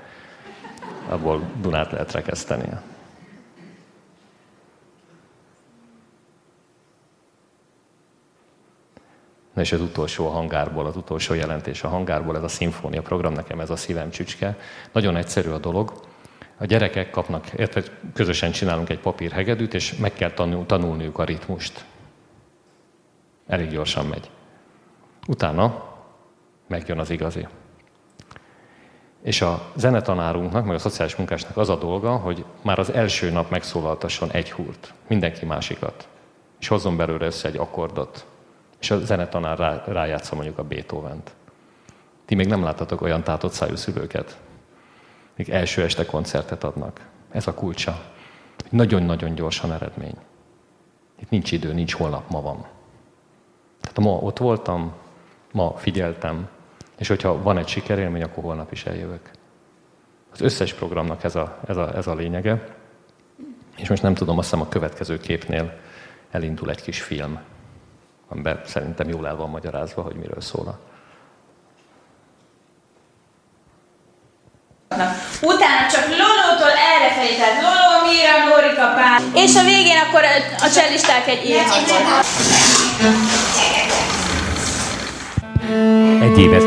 abból Dunát lehet rekeszteni. Na és az utolsó a hangárból, az utolsó jelentés a hangárból, ez a szimfónia program, nekem ez a szívem csücske. Nagyon egyszerű a dolog. A gyerekek kapnak, érte, közösen csinálunk egy papírhegedűt, és meg kell tanul, tanulniuk a ritmust. Elég gyorsan megy. Utána megjön az igazi. És a zenetanárunknak, meg a szociális munkásnak az a dolga, hogy már az első nap megszólaltasson egy húrt, mindenki másikat, és hozzon belőle össze egy akkordot, és a zenetanár rá, rájátsza mondjuk a Beethoven-t. Ti még nem láttatok olyan tátott szájú szülőket, még első este koncertet adnak. Ez a kulcsa. Nagyon-nagyon gyorsan eredmény. Itt nincs idő, nincs holnap, ma van. Tehát ma ott voltam, ma figyeltem, és hogyha van egy sikerélmény, akkor holnap is eljövök. Az összes programnak ez a, ez a, ez a lényege. És most nem tudom, azt hiszem a következő képnél elindul egy kis film, amiben szerintem jól el van magyarázva, hogy miről szól. Utána csak Lolótól errefelé, tehát Loló, Mira, Glórika, Pál. És a végén akkor a csellisták egy ilyen Egy éve